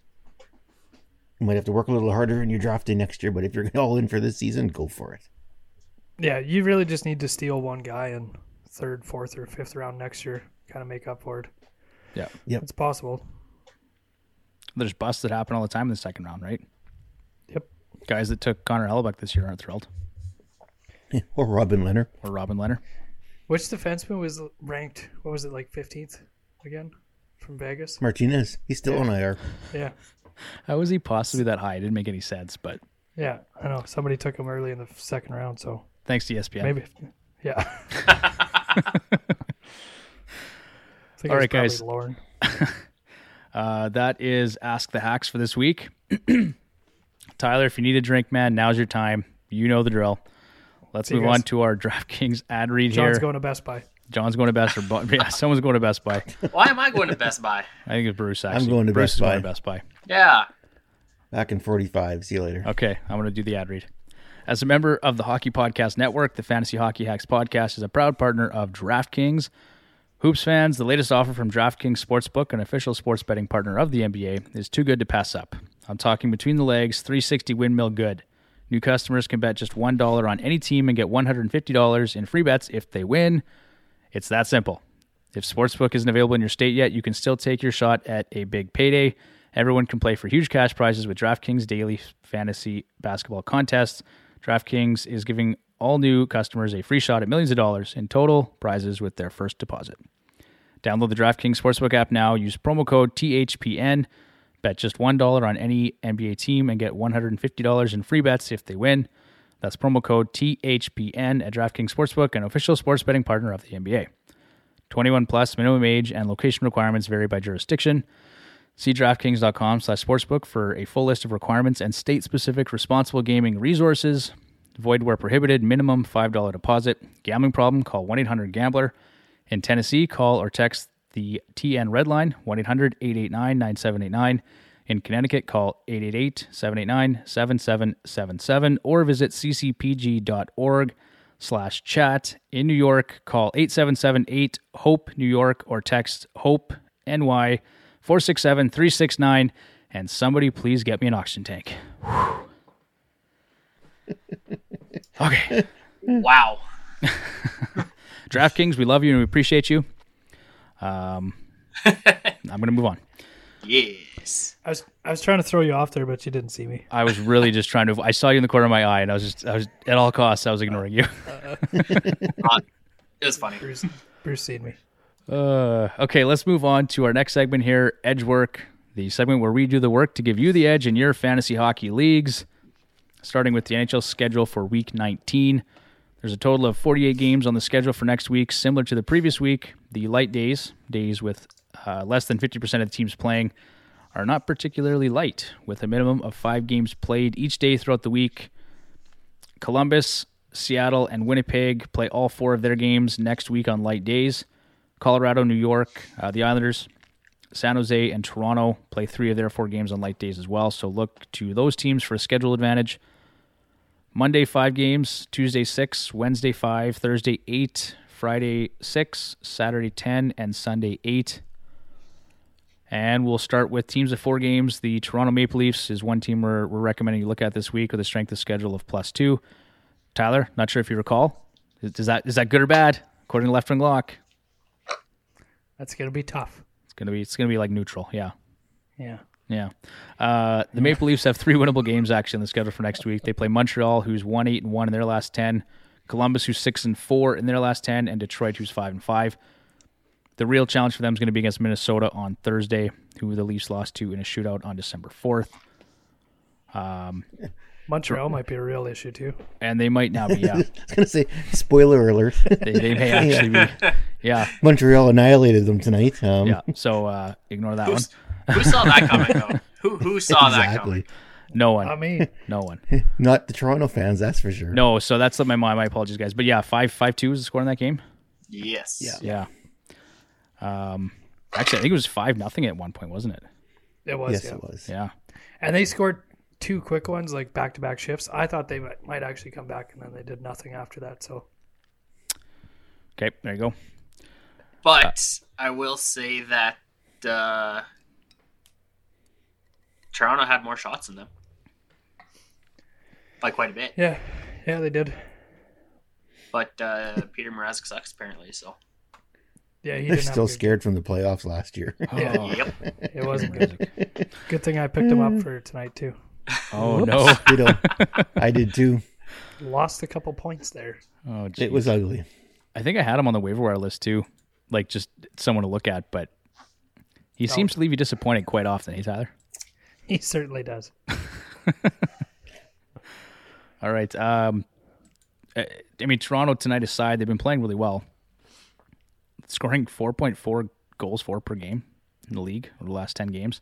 B: you might have to work a little harder in your drafting next year, but if you're all in for this season, go for it.
D: Yeah, you really just need to steal one guy in third, fourth, or fifth round next year, kind of make up for it.
A: Yeah, Yeah,
D: It's possible.
A: there's busts that happen all the time in the second round, right?
D: Yep.
A: Guys that took Connor Hellebuyck this year aren't thrilled,
B: Or Robin Lehner.
A: or Robin Lehner.
D: Which defenseman was ranked? What was it like fifteenth again from Vegas?
B: Martinez, he's still on IR.
D: Yeah,
A: How was he possibly that high? It didn't make any sense, but
D: yeah. I know somebody took him early in the second round, so
A: thanks to ESPN.
D: maybe. Yeah. I think
A: All
D: it was
A: right,
D: probably
A: guys.
D: Lauren.
A: Uh, that is Ask the Hacks for this week. Tyler, if you need a drink, man, now's your time. You know the drill. Let's
D: See
A: move on to our DraftKings ad read
D: John's
A: here.
D: going to Best Buy.
A: John's going to Best or Bu- yeah, someone's going to Best Buy.
C: Why am I going to Best Buy?
A: I think it's Bruce. Actually, I'm
B: going to
A: Bruce
B: Best
A: is going
B: Buy.
A: to Best Buy.
C: Yeah.
B: Back in 45. See you later.
A: Okay, I'm going to do the ad read. As a member of the Hockey Podcast Network, the Fantasy Hockey Hacks podcast is a proud partner of DraftKings. Hoops fans, the latest offer from DraftKings Sportsbook, an official sports betting partner of the NBA, is too good to pass up. I'm talking between the legs, 360 windmill good. New customers can bet just $1 on any team and get $150 in free bets if they win. It's that simple. If Sportsbook isn't available in your state yet, you can still take your shot at a big payday. Everyone can play for huge cash prizes with DraftKings daily fantasy basketball contests. DraftKings is giving all new customers a free shot at millions of dollars in total prizes with their first deposit. Download the DraftKings Sportsbook app now. Use promo code THPN. Bet just $1 on any NBA team and get $150 in free bets if they win. That's promo code THPN at DraftKings Sportsbook, an official sports betting partner of the NBA. 21 plus minimum age and location requirements vary by jurisdiction. See DraftKings.com slash sportsbook for a full list of requirements and state-specific responsible gaming resources. Void where prohibited. Minimum $5 deposit. Gambling problem? Call 1-800-GAMBLER. In Tennessee, call or text the TN Red Line, 1-800-889-9789. In Connecticut, call 888-789-7777 or visit ccpg.org slash chat. In New York, call 877-8-HOPE-NEW YORK or text HOPE-NY 467-369 and somebody please get me an oxygen tank. okay.
C: Wow.
A: DraftKings, we love you and we appreciate you. Um, I'm going to move on.
C: Yes.
D: I was I was trying to throw you off there, but you didn't see me.
A: I was really just trying to. I saw you in the corner of my eye, and I was just, I was at all costs, I was ignoring you.
C: Uh, it was funny.
D: Bruce, Bruce seen me.
A: Uh, okay, let's move on to our next segment here, Edge Work, the segment where we do the work to give you the edge in your fantasy hockey leagues. Starting with the NHL schedule for Week 19. There's a total of 48 games on the schedule for next week, similar to the previous week. The light days, days with uh, less than 50% of the teams playing, are not particularly light, with a minimum of five games played each day throughout the week. Columbus, Seattle, and Winnipeg play all four of their games next week on light days. Colorado, New York, uh, the Islanders, San Jose, and Toronto play three of their four games on light days as well. So look to those teams for a schedule advantage. Monday, five games. Tuesday, six. Wednesday, five. Thursday, eight. Friday, six. Saturday, 10. And Sunday, eight. And we'll start with teams of four games. The Toronto Maple Leafs is one team we're, we're recommending you look at this week with a strength of schedule of plus two. Tyler, not sure if you recall, Is, is that is that good or bad? According to Left Wing Lock,
D: That's gonna be tough.
A: it's gonna be it's gonna be like neutral. Yeah.
D: Yeah.
A: Yeah. Uh, the Maple Leafs have three winnable games actually on the schedule for next week. They play Montreal, who's one eight and one in their last ten, Columbus, who's six and four in their last ten, and Detroit, who's five and five. The real challenge for them is going to be against Minnesota on Thursday, who the Leafs lost to in a shootout on December fourth.
D: Montreal might be a real issue too.
A: And they might now be, yeah.
B: I was gonna say, spoiler alert:
A: They, they may actually be, yeah,
B: Montreal annihilated them tonight. Um,
A: yeah. So uh, ignore that one.
C: Who's, who saw that coming though? Who who saw that
B: exactly.
C: coming?
A: No one.
D: I mean,
A: No one.
B: Not the Toronto fans, that's for sure.
A: No. So that's my my apologies, guys. But yeah, five five two is the score in that game.
C: Yes.
B: Yeah.
A: Yeah. Um, actually, I think it was five nothing at one point, wasn't it?
D: it was.
B: yes,
D: yeah.
B: it was.
A: Yeah.
D: And they scored two quick ones, like back to back shifts. I thought they might, might actually come back, and then they did nothing after that. So
A: Okay, there you go.
C: But I will say that uh, Toronto had more shots than them by quite a bit.
D: yeah, yeah, they did.
C: But uh, Peter Mrazek sucks apparently. So
D: Yeah, he
B: They're
D: didn't have a
B: still
D: good-
B: scared from the playoffs last year.
A: Oh,
C: yep.
D: It wasn't good. Good thing I picked him up for tonight too.
A: oh no.
B: I did too.
D: Lost a couple points there.
A: Oh,
B: It was ugly.
A: I think I had him on the waiver wire list too, like just someone to look at. But he seems to leave you disappointed quite often. Hey, Tyler.
D: He certainly does.
A: All right. Um, uh, I mean, Toronto tonight aside, they've been playing really well, scoring four point four goals for per game in the league over the last ten games,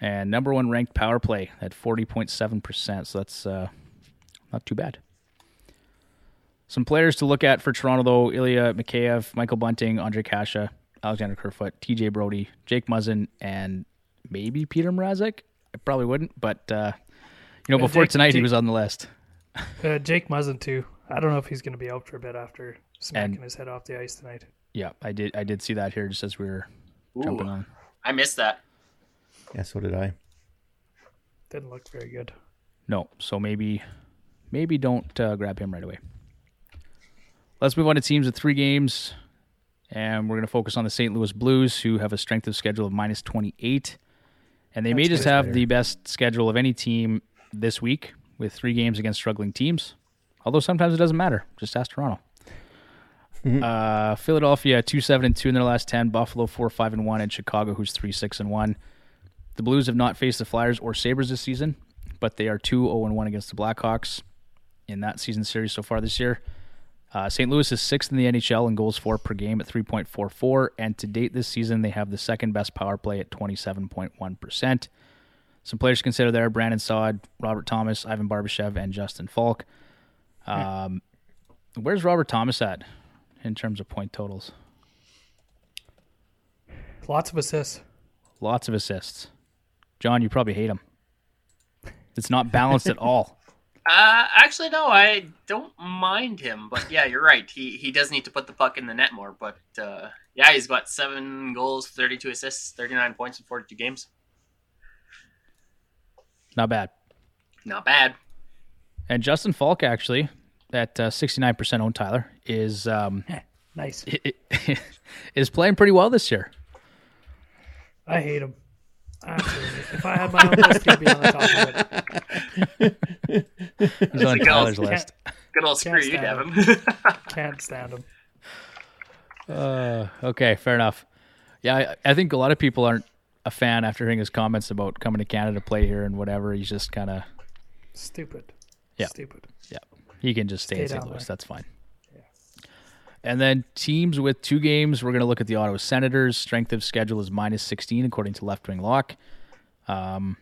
A: and number one ranked power play at forty point seven percent. So that's uh, not too bad. Some players to look at for Toronto though: Ilya Mikheyev, Michael Bunting, Ondrej Kase, Alexander Kerfoot, T.J. Brodie, Jake Muzzin, and maybe Peter Mrazek. I probably wouldn't, but uh, you know,
D: Uh,
A: before
D: Jake-
A: tonight, he was on the list.
D: Uh, Jake Muzzin too. I don't know if he's going to be out for a bit after smacking
A: And-
D: his head off the ice tonight.
A: Yeah, I did. I did see that here just as we were jumping on.
C: I missed that.
B: Yeah, so did I.
D: Didn't look very good.
A: No, so maybe, maybe don't uh, grab him right away. Let's move on to teams with three games, and we're going to focus on the St. Louis Blues, who have a strength of schedule of minus twenty eight, and they may just have the best schedule of any team this week with three games against struggling teams. Although sometimes it doesn't matter. Just ask Toronto. Uh, Philadelphia two seven and two in their last ten. Buffalo four five and one, and Chicago who's three six and one. The Blues have not faced the Flyers or Sabres this season, but they are 2 0 1 against the Blackhawks in that season series so far this year. Uh, St. Louis is sixth in the NHL in goals for per game at 3.44, and to date this season, they have the second best power play at 27.1%. Some players to consider there Brandon Saad, Robert Thomas, Ivan Barbashev, and Justin Faulk. Um, where's Robert Thomas at in terms of point totals?
D: Lots of assists.
A: Lots of assists. John, you probably hate him. It's not balanced at all.
C: Uh, actually, no, I don't mind him. But yeah, you're right. He he does need to put the puck in the net more. But uh, yeah, he's got seven goals, 32 assists, 39 points in 42 games.
A: Not bad.
C: Not bad.
A: And Justin Faulk actually at uh, 69% owned Tyler is um,
D: Nice.
A: is playing pretty well this year.
D: I hate him. Absolutely. if I had my own list, he'd be on the top of it.
A: He's on
C: like,
A: Tyler's
C: can't-
A: list.
C: Good old screw you, Devin.
D: Can't stand him.
A: Uh, okay, fair enough. Yeah, I, I think a lot of people aren't a fan after hearing his comments about coming to Canada to play here and whatever. He's just kind of
D: Stupid.
A: Yeah.
D: Stupid.
A: yeah. He can just stay, in St. Louis.
D: there.
A: That's fine. And then teams with two games, we're going to look at the Ottawa Senators. Strength of schedule is minus 16, according to Left Wing Lock. Um,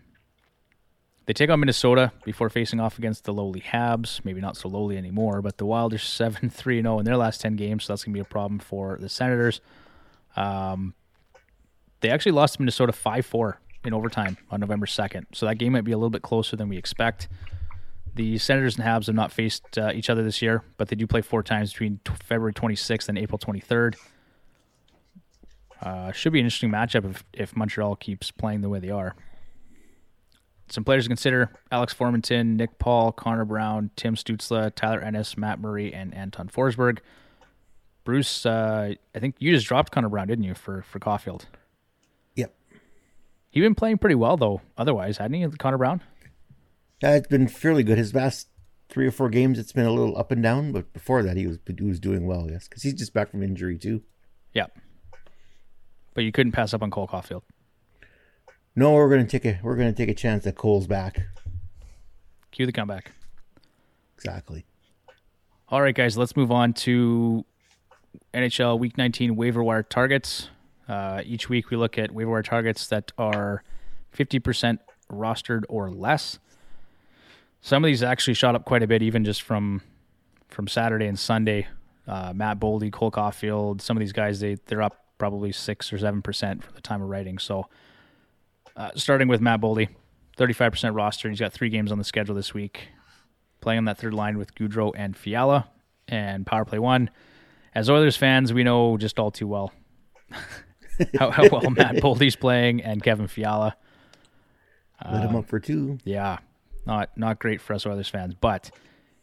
A: they take on Minnesota before facing off against the lowly Habs. Maybe not so lowly anymore, but the Wild are 7 3 0 in their last 10 games, so that's going to be a problem for the Senators. Um, they actually lost to Minnesota 5 4 in overtime on November 2nd, so that game might be a little bit closer than we expect. The Senators and Habs have not faced uh, each other this year, but they do play four times between t- February 26th and April 23rd. Uh, should be an interesting matchup if, if Montreal keeps playing the way they are. some players to consider: Alex Formanton, Nick Paul, Connor Brown, Tim Stützle, Tyler Ennis, Matt Murray, and Anton Forsberg. Bruce, uh, I think you just dropped Connor Brown, didn't you, for for Caufield?
B: Yep.
A: He's been playing pretty well though. Otherwise, hadn't he, Connor Brown?
B: Yeah, it's been fairly good. His last three or four games, it's been a little up and down, but before that, he was he was doing well. Yes, because he's just back from injury too.
A: Yeah. But you couldn't pass up on Cole Caufield.
B: No, we're gonna take a we're gonna take a chance that Cole's back.
A: Cue the comeback.
B: Exactly.
A: All right, guys, let's move on to NHL Week 19 waiver wire targets. Uh, each week we look at waiver wire targets that are 50% rostered or less. Some of these actually shot up quite a bit, even just from from Saturday and Sunday. Uh, Matt Boldy, Cole Caufield, some of these guys they they're up probably six or seven percent for the time of writing. So, uh, starting with Matt Boldy, 35% roster. He's got three games on the schedule this week, playing on that third line with Gaudreau and Fiala, and power play one as Oilers fans, we know just all too well how, how well Matt Boldy's playing and Kevin Fiala.
B: Let him up for two.
A: Yeah, not not great for us Oilers fans, but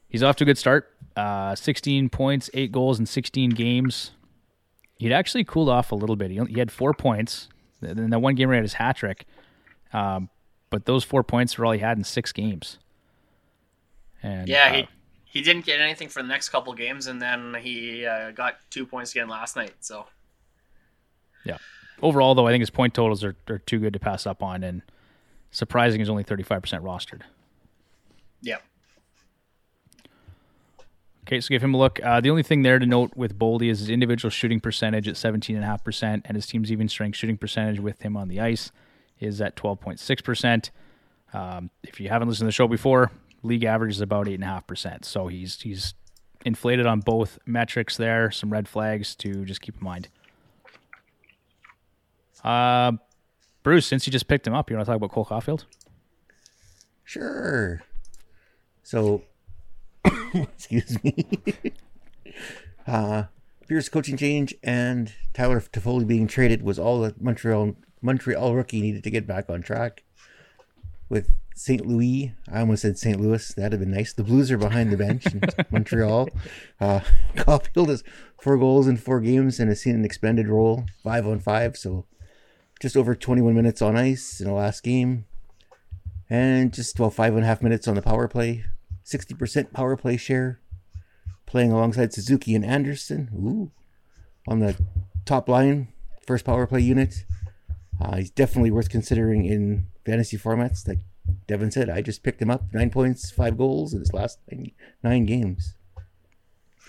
A: he's off to a good start. Uh, 16 points, eight goals in 16 games. He'd actually cooled off a little bit. He, he had four points. In that one game, where he had his hat trick. Um, but those four points were all he had in six games. And
C: Yeah,
A: uh,
C: he he didn't get anything for the next couple games, and then he uh, got two points again last night. So
A: Yeah. Overall, though, I think his point totals are, are too good to pass up on, and surprising is only 35% rostered.
C: Yeah,
A: Okay, so give him a look. Uh, the only thing there to note with Boldy is his individual shooting percentage at 17.5%, and his team's even strength shooting percentage with him on the ice is at 12.6%. Um, if you haven't listened to the show before, league average is about 8.5%. So he's he's inflated on both metrics there. Some red flags to just keep in mind. Uh, Bruce, since you just picked him up, you want to talk about Cole Caufield?
B: Sure. So, excuse me. uh, Pierce coaching change and Tyler Toffoli being traded was all that Montreal Montreal rookie needed to get back on track. With St. Louis, I almost said St. Louis. That'd have been nice. The Blues are behind the bench in Montreal. Uh, Caufield has four goals in four games and has seen an expanded role, five on five. So, just over 21 minutes on ice in the last game and just well five and a half minutes on the power play, sixty percent power play share, playing alongside Suzuki and Anderson. Ooh, on the top line, first power play unit. Uh, he's definitely worth considering in fantasy formats. Like Devin said, I just picked him up, nine points, five goals in his last nine, nine games.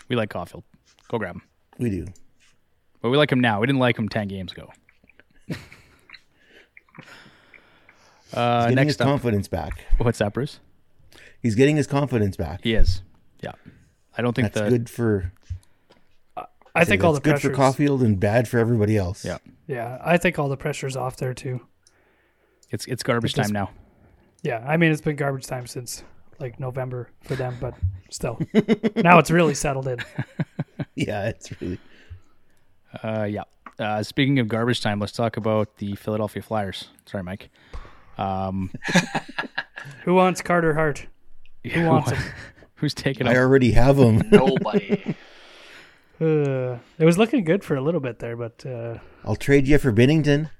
A: We like Caufield. Go grab him.
B: We do.
A: But we like him now. We didn't like him 10 games ago. uh,
B: Getting his
A: up,
B: confidence back.
A: what's that, Bruce?
B: He's getting his confidence back.
A: He is. Yeah. I don't think
B: That's
A: the
B: good for.
D: I think all the
B: that's good for
D: pressures.
B: Caufield and bad for everybody else.
A: Yeah.
D: Yeah, I think all the pressure's off there too.
A: it's it's garbage
D: It
A: time now.
D: Yeah, I mean it's been garbage time since like November for them, but still, now it's really settled in.
B: yeah, it's really.
A: Uh, yeah. Uh, speaking of garbage time, let's talk about the Philadelphia Flyers. Sorry, Mike. Um,
D: Who wants Carter Hart? Who wants him?
A: Who's taking
B: them?
A: I
B: already have him.
C: nobody.
D: Uh, it was looking good for a little bit there, but uh,
B: I'll trade you for Binnington.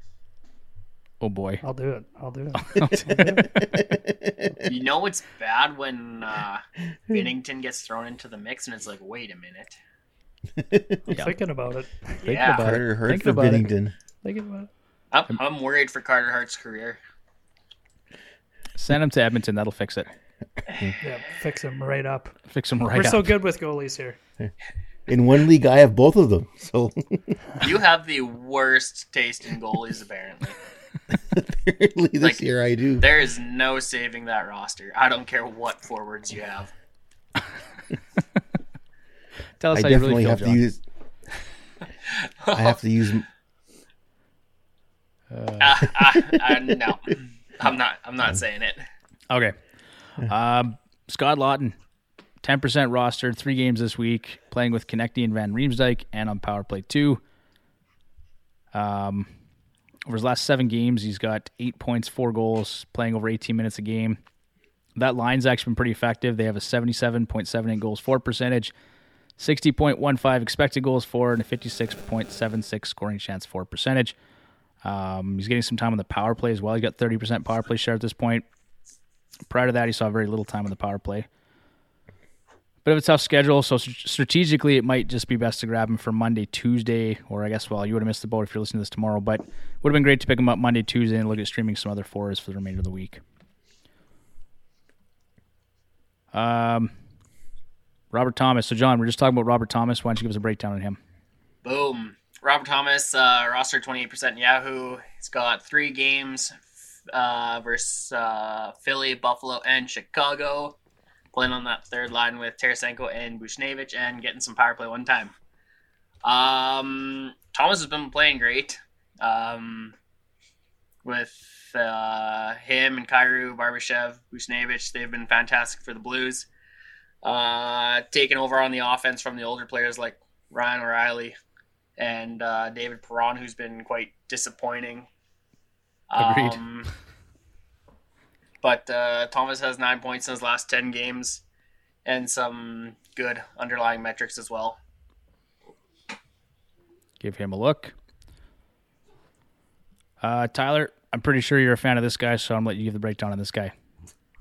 A: Oh boy.
D: I'll do it. I'll do it.
C: you know it's bad when uh, Binnington gets thrown into the mix, and it's like, wait a minute.
D: I'm thinking about it.
A: Thinking
C: Yeah.
A: about
B: Carter
A: it.
B: Hart
A: Thinking
B: for
A: about it.
B: Binnington.
D: Thinking about it.
C: I'm, I'm worried for Carter Hart's career.
A: Send him to Edmonton. That'll fix it.
D: Yeah, fix him right up.
A: Fix him right up.
D: We're
A: up.
D: so good with goalies here.
B: In one league, I have both of them. So
C: You have the worst taste in goalies, apparently.
B: apparently this
C: Like-
B: year I do.
C: There is no saving that roster. I don't care what forwards you have.
A: Tell us
B: I
A: how you really feel,
B: have
A: John.
B: to use. I have to use.
C: Ah, ah, ah, no, I'm not. I'm not saying it.
A: Okay. Um, Scott Laughton, 10% rostered, three games this week, playing with Konecny and Van Riemsdyk and on power play two. Um, Over his last seven games, he's got eight points, four goals, playing over 18 minutes a game. That line's actually been pretty effective. They have a 77.78 goals for percentage, 60.15 expected goals for, and a 56.76 scoring chance for percentage. Um, he's getting some time on the power play as well. He's got 30% power play share at this point. Prior to that, he saw very little time on the power play. Bit of a tough schedule, so strategically, it might just be best to grab him for Monday, Tuesday, or I guess, well, you would have missed the boat if you're listening to this tomorrow, but would have been great to pick him up Monday, Tuesday, and look at streaming some other fours for the remainder of the week. Um, Robert Thomas. So, John, we're just talking about Robert Thomas. Why don't you give us a breakdown on him?
C: Boom. Robert Thomas, uh, roster 28% Yahoo. He's got three games uh, versus uh, Philly, Buffalo, and Chicago. Playing on that third line with Tarasenko and Buchnevich and getting some power play one time. Um, Thomas has been playing great. Um, with uh, him and Kyrou, Barbashev, Buchnevich, they've been fantastic for the Blues. Uh, taking over on the offense from the older players like Ryan O'Reilly and uh, David Perron, who's been quite disappointing.
A: Agreed.
C: Um, but uh, Thomas has nine points in his last 10 games and some good underlying metrics as well.
A: Give him a look. Uh, Tyler, I'm pretty sure you're a fan of this guy, so I'm going to let you give the breakdown on this guy.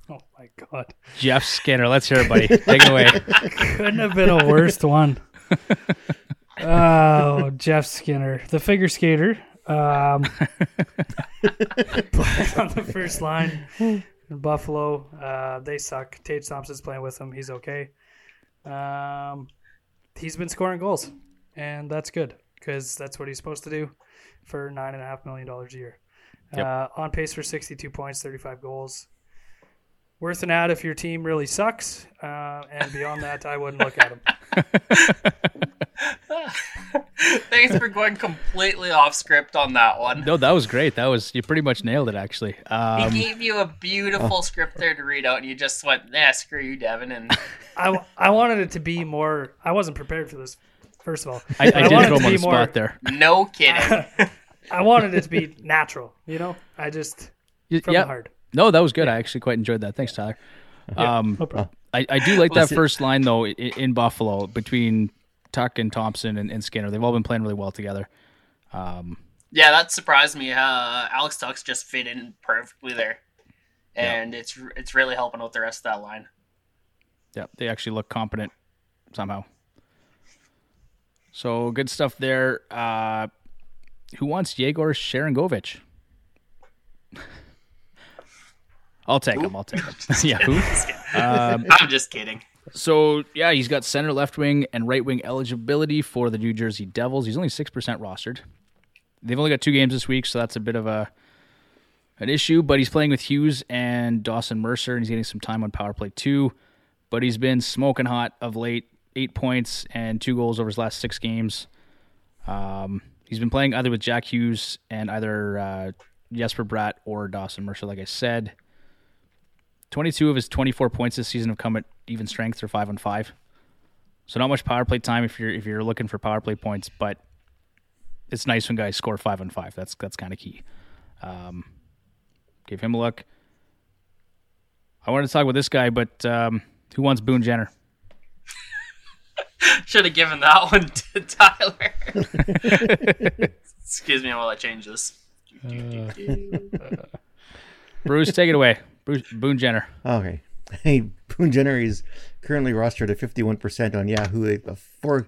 D: Oh my god.
A: Jeff Skinner. Let's hear it, buddy. Take it away.
D: Couldn't have been a worst one. Oh, Jeff Skinner, the figure skater. Um, playing on the first line in Buffalo. Uh, they suck. Tage Thompson's playing with him. He's okay. Um, he's been scoring goals, and that's good because that's what he's supposed to do for nine and a half million dollars a year.
A: Yep.
D: Uh, on pace for 62 points, 35 goals. Worth an ad if your team really sucks. Uh, and beyond that, I wouldn't look at him.
C: Thanks for going completely off script on that one.
A: No, that was great. That was you pretty much nailed it actually.
C: He
A: Um,
C: gave you a beautiful script there to read out, and you just went, "Nah, screw you, Devin." And
D: I, I wanted it to be more. I wasn't prepared for this. First of all,
A: I, I
D: But
A: did
D: wanted
A: throw him on the
D: more-
A: spot there.
C: no kidding.
D: I wanted it to be natural. You know, I just
A: Y-
D: from
A: yeah.
D: the heart.
A: No, that was good. I actually quite enjoyed that. Thanks, Tyler. Um,
D: No problem.
A: I, I do like that first line though in, in Buffalo between Tuch and Thompson and, and Skinner. They've all been playing really well together. Um,
C: yeah, that surprised me. Uh, Alex Tuch's just fit in perfectly there, and it's it's really helping out the rest of that line.
A: yeah, they actually look competent somehow. So good stuff there. Uh, who wants Yegor Sharangovich? I'll take him. I'll take him. yeah, who? Um,
C: I'm just kidding.
A: So yeah, he's got center, left wing, and right wing eligibility for the New Jersey Devils. He's only six percent rostered. They've only got two games this week, so that's a bit of a an issue. But he's playing with Hughes and Dawson Mercer, and he's getting some time on power play too. But he's been smoking hot of late. Eight points and two goals over his last six games. Um, he's been playing either with Jack Hughes and either uh, Jesper Bratt or Dawson Mercer, like I said. 22 of his 24 points this season have come at even strength or 5 on 5. So not much power play time if you're if you're looking for power play points, but it's nice when guys score 5 on 5. That's that's kind of key. Um, give him a look. I wanted to talk with this guy, but um, who wants Boone Jenner?
C: Should have given that one to Tyler. Excuse me while I change this.
A: Bruce, take it away. Boone Jenner.
B: Okay. Hey, Boone Jenner is currently rostered at 51% on Yahoo. Four,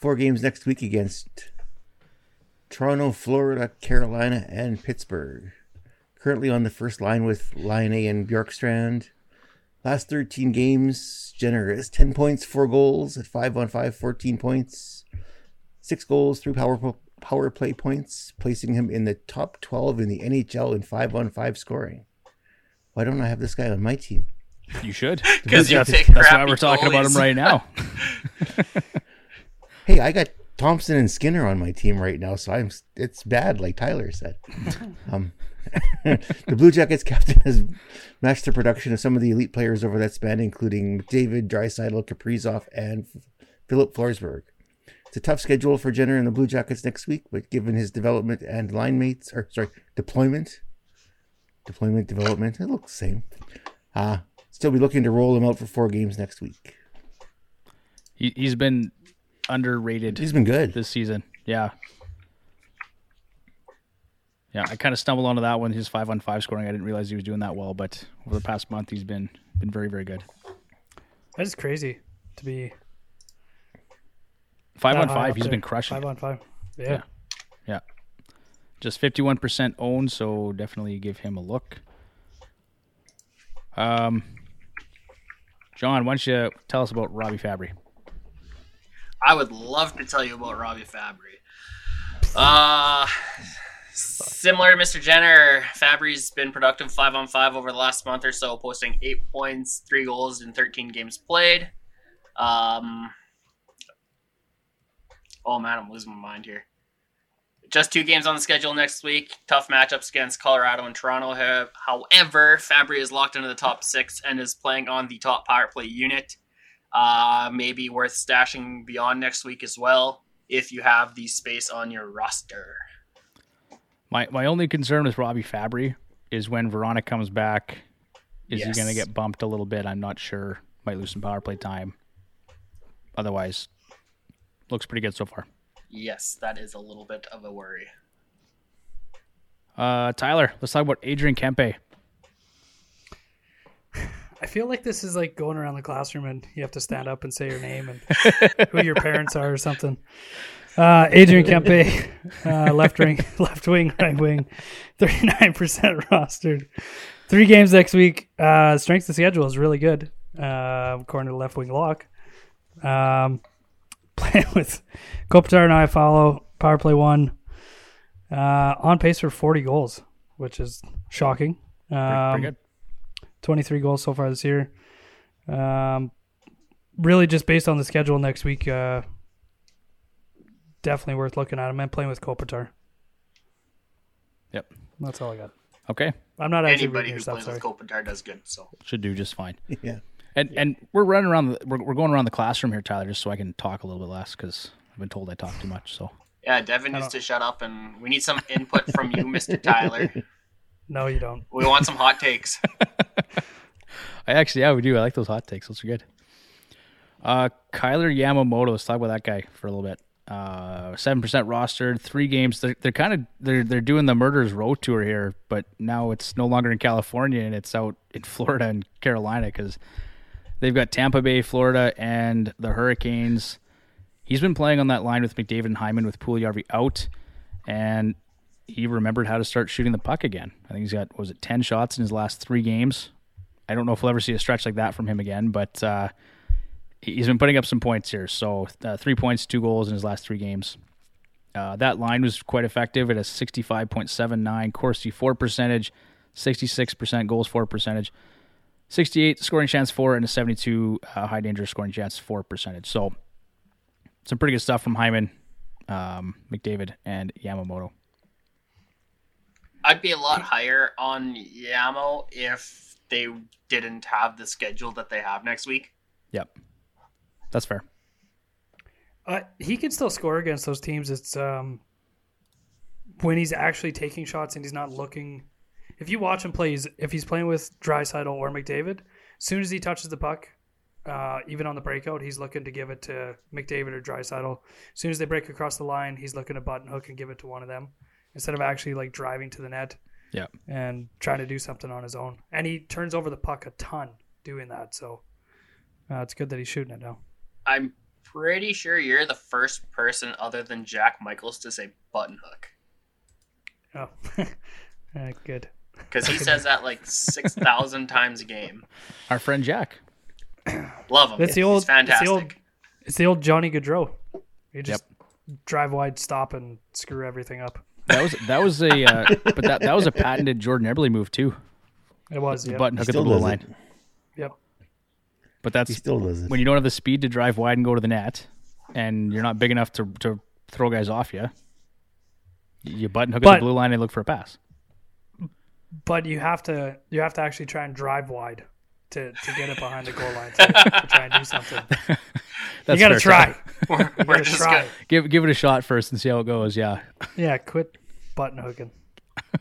B: four games next week against Toronto, Florida, Carolina, and Pittsburgh. Currently on the first line with Laine and Bjorkstrand. Last 13 games, Jenner is 10 points, 4 goals at 5 on 5, 14 points, 6 goals, 3 power, power play points, placing him in the top 12 in the NHL in 5 on 5 scoring. Why don't I have this guy on my team?
A: You should.
C: Because you
A: that's,
C: pick
A: that's why we're talking about him right now.
B: Hey, I got Thompson and Skinner on my team right now, so I'm it's bad, like Tyler said. um, the Blue Jackets captain has matched the production of some of the elite players over that span, including McDavid, Draisaitl, Kaprizov, and Filip Forsberg. It's a tough schedule for Jenner and the Blue Jackets next week, but given his development and line mates, or sorry, deployment, deployment, development, it looks the same. Uh, still be looking to roll him out for four games next week.
A: He, he's been underrated
B: He's been good.
A: this season. Yeah. Yeah, I kind of stumbled onto that one. His five on five scoring. I didn't realize he was doing that well, but over the past month, he's been been very, very good.
D: That is crazy to be
A: five on five.
D: up
A: he's
D: there.
A: been crushing.
D: Five on five. Yeah.
A: Yeah. Yeah. Just 51% owned, so definitely give him a look. Um, John, why don't you tell us about Robby Fabbri?
C: I would love to tell you about Robby Fabbri. Uh, similar to Mr. Jenner, Fabbri's been productive five on five over the last month or so, posting eight points, three goals in 13 games played. Um, oh man, I'm losing my mind here. Just two games on the schedule next week. Tough matchups against Colorado and Toronto. Have- However, Fabbri is locked into the top six and is playing on the top power play unit. Uh, maybe worth stashing beyond next week as well if you have the space on your roster.
A: My my only concern with Robby Fabbri is when Vrana comes back, is
C: Yes.
A: he going to get bumped a little bit? I'm not sure. Might lose some power play time. Otherwise, looks pretty good so far.
C: Yes, that is a little bit of a worry.
A: Uh, Tyler, let's talk about Adrian Kempe.
D: I feel like this is like going around the classroom and you have to stand up and say your name and who your parents are or something. Uh, Adrian Kempe, uh, left wing, left wing, right wing, thirty nine percent rostered. Three games next week. Uh, strength of schedule is really good, uh, according to the left wing lock. Um, playing with Kopitar and Iafallo power play one. Uh, on pace for forty goals, which is shocking. Um,
A: pretty good.
D: 23 goals so far this year. Um, really, just based on the schedule next week, uh, definitely worth looking at him and playing with Kopitar.
A: Yep.
D: That's all I got.
A: Okay,
D: I'm not
C: Anybody
D: reading your
C: who plays
D: Sorry.
C: with Kopitar does good. So
A: should do just fine.
B: yeah.
A: And and we're running around. The, we're we're going around the classroom here, Tyler, just so I can talk a little bit less because I've been told I talk too much. So
C: yeah, Devin needs to shut up, and we need some input from you, Mister Tyler.
D: No, you don't.
C: We want some hot takes.
A: I actually, yeah, we do. I like those hot takes. Those are good. Uh, Kailer Yamamoto. Let's talk about that guy for a little bit. Uh, seven percent rostered, three games. They're they're kind of they're they're doing the Murderers Row tour here, but now it's no longer in California and it's out in Florida and Carolina because they've got Tampa Bay, Florida, and the Hurricanes. He's been playing on that line with McDavid and Hyman with Puljujärvi out, and he remembered how to start shooting the puck again. I think he's got was it ten shots in his last three games. I don't know if we'll ever see a stretch like that from him again, but uh, he's been putting up some points here. So uh, three points, two goals in his last three games. Uh, that line was quite effective at a 65.79 Corsi four percentage, 66% goals for percentage, 68 scoring chance for, and a 72 uh, high danger scoring chance for percentage. So some pretty good stuff from Hyman, um, McDavid, and Yamamoto.
C: I'd be a lot higher on Yamo if they didn't have the schedule that they have next week.
A: Yep, that's fair.
D: Uh, he can still score against those teams. It's um, when he's actually taking shots and he's not looking. If you watch him play, he's, if he's playing with Draisaitl or McDavid, as soon as he touches the puck, uh, even on the breakout, he's looking to give it to McDavid or Draisaitl. As soon as they break across the line, he's looking to button hook and give it to one of them instead of actually like driving to the net
A: Yeah.
D: and trying to do something on his own. And he turns over the puck a ton doing that. So uh, it's good that he's shooting it now.
C: I'm pretty sure you're the first person other than Jack Michaels to say button hook
D: Oh, uh, good.
C: Because he says that like six thousand times a game.
A: Our friend Jack.
C: Love him.
D: That's the
C: He's
D: old. It's
C: fantastic.
D: the old. It's the old Johnny Gaudreau. You just drive wide, stop, and screw everything up.
A: That was that was a uh, but that that was a patented Jordan Eberle move too.
D: It was.
A: The
D: Yeah.
A: button hook at the blue line.
B: it.
D: Yep.
A: But that's
B: He still does it.
A: when you don't have the speed to drive wide and go to the net, and you're not big enough to to throw guys off you. You button hook at the blue line and look for a pass.
D: But you have to. You have to actually try and drive wide to, to get it behind the goal line to, to try and do something.
A: That's
D: you gotta try.
C: We're,
D: You
C: we're
D: gotta
C: just
D: try.
C: gonna,
A: Give give it a shot first and see how it goes. Yeah.
D: Yeah, quit button hooking.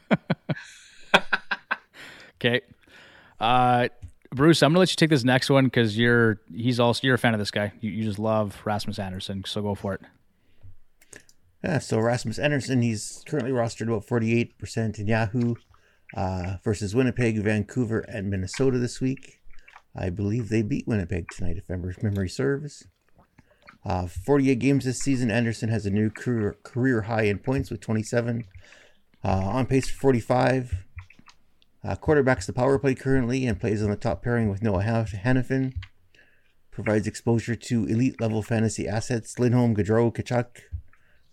A: Okay. Uh, Bruce, I'm gonna let you take this next one because you're he's also you're a fan of this guy. You, you just love Rasmus Andersson, so go for it.
B: Yeah, so Rasmus Andersson, he's currently rostered about 48% in Yahoo uh, versus Winnipeg, Vancouver, and Minnesota this week. I believe they beat Winnipeg tonight, if memory serves. Uh, 48 games this season. Andersson has a new career, career high in points with 27. Uh, on pace for 45. Uh, quarterbacks the power play currently and plays on the top pairing with Noah Han- Hanifin. Provides exposure to elite level fantasy assets Lindholm, Gaudreau, Tkachuk,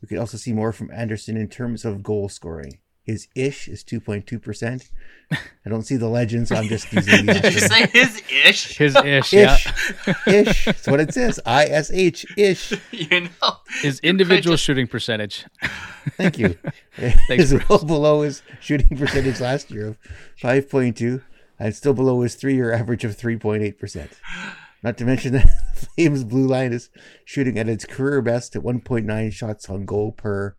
B: we could also see more from Andersson in terms of goal scoring. His ish is 2.2%. I don't see the legend, so I'm just using the
C: did you say his ish?
A: His ish, yeah.
B: ish. Ish. That's what it says. I S H. Ish.
C: You know,
A: His individual
C: just-
A: shooting percentage.
B: Thank you.
A: Thanks,
B: is well below his shooting percentage last year of 5.2 and still below his three year average of 3.8%. Not to mention that the Flames blue line is shooting at its career best at 1.9 shots on goal per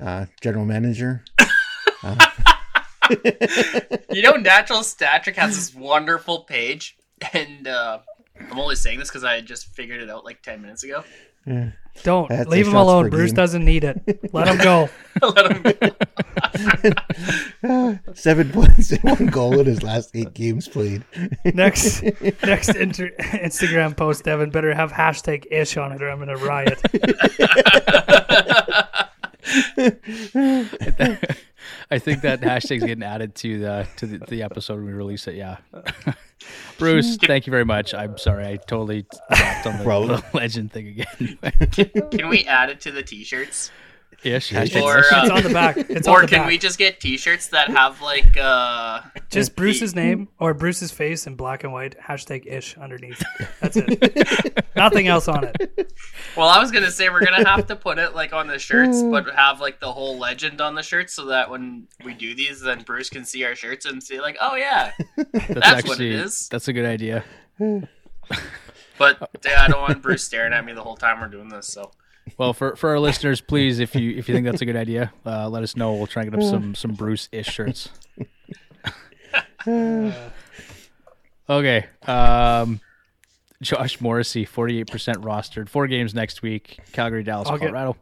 B: uh, general manager.
C: you know, Natural Stat Trick has this wonderful page, and uh, I'm only saying this because I just figured it out like ten minutes ago.
D: Don't
B: That's
D: leave him alone. Bruce
B: game.
D: doesn't need it. Let him go.
C: Let him- go.
B: Seven points and one goal in his last eight games played.
D: Next, next inter- Instagram post, Devin better have hashtag ish on it, or I'm gonna riot.
A: I think that hashtag's getting added to the to the, the episode when we release it. Yeah. Bruce, thank you very much. I'm sorry, I totally dropped on the, the legend thing again.
C: can we add it to the T-shirts,
A: Ish.
B: Ish.
A: Hashtag
C: Or,
A: ish.
C: uh,
D: It's on the back. It's on
C: or
D: the
C: can
D: back.
C: we just get T-shirts that have like uh,
D: just Bruce's name or Bruce's face in black and white? Hashtag ish underneath. That's it. Nothing else on it.
C: Well, I was gonna say we're gonna have to put it like on the shirts, but have like the whole legend on the shirts, so that when we do these, then Bruce can see our shirts and see like, oh yeah.
A: That's,
C: That's what it is.
A: that's a good idea.
C: But I don't want Bruce staring at me the whole time we're doing this. So
A: Well, for, for our listeners, please, if you if you think that's a good idea, uh, let us know. We'll try and get up some some Bruce ish shirts. okay. Um, Josh Morrissey, forty eight percent rostered, four games next week. Calgary, Dallas,
D: I'll get-
A: Colorado.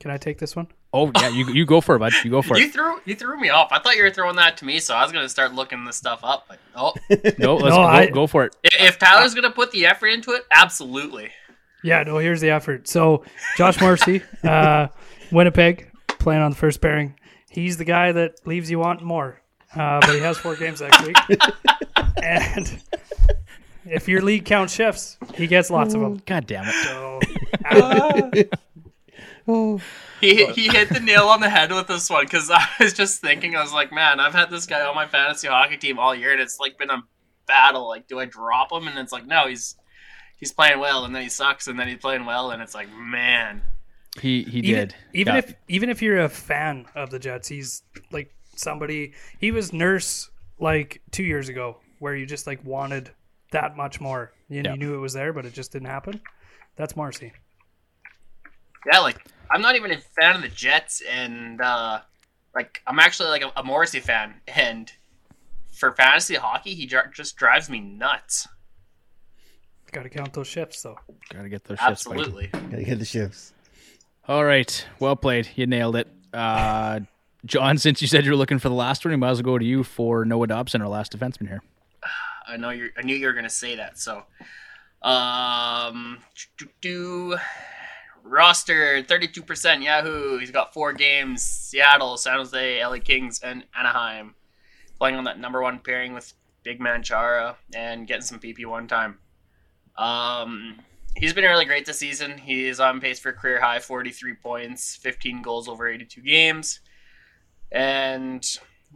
D: Can I take this one?
A: Oh yeah, you you go for it, bud. You go for
C: you
A: it.
C: threw you threw me off. I thought you were throwing that to me, so I was gonna start looking this stuff up. But oh,
A: No, let's
D: No,
A: go,
D: I-
A: go for it.
C: if Tyler's gonna put the effort into it, absolutely.
D: Yeah, no, here's the effort. So, Josh Morrissey, uh, Winnipeg, playing on the first pairing. He's the guy that leaves you wanting more. Uh, but he has four games next week. and if your league count shifts, he gets lots of them.
A: God damn it.
D: So, uh,
C: He he hit the nail on the head with this one because I was just thinking, I was like, man, I've had this guy on my fantasy hockey team all year, and it's like been a battle. Like, do I drop him? And it's like, no, he's he's playing well, and then he sucks, and then he's playing well, and it's like, man,
A: He he
D: even,
A: did.
D: even
A: Yeah.
D: if even if you're a fan of the Jets, he's like somebody. He was nurse like two years ago, where you just like wanted that much more. and
A: Yeah.
D: you knew it was there, but it just didn't happen. That's Marcy.
C: yeah, like I'm not even a fan of the Jets, and uh like I'm actually like a, a Morrissey fan, and for fantasy hockey, he dr- just drives me nuts.
D: Got to count those shifts though.
A: Gotta get those shifts.
C: Absolutely.
B: Gotta get the shifts.
A: All right. Well played. You nailed it. Uh, John, since you said you were looking for the last one, we might as well go to you for Noah Dobson, our last defenseman here.
C: I know you. I knew you were gonna say that. So, um, do, do, roster thirty-two percent Yahoo. He's got four games: Seattle, San Jose, LA Kings, and Anaheim. Playing on that number one pairing with Big Man Chara and getting some PP one time. Um, he's been really great this season. He's on pace for career high forty-three points, fifteen goals over eighty-two games, and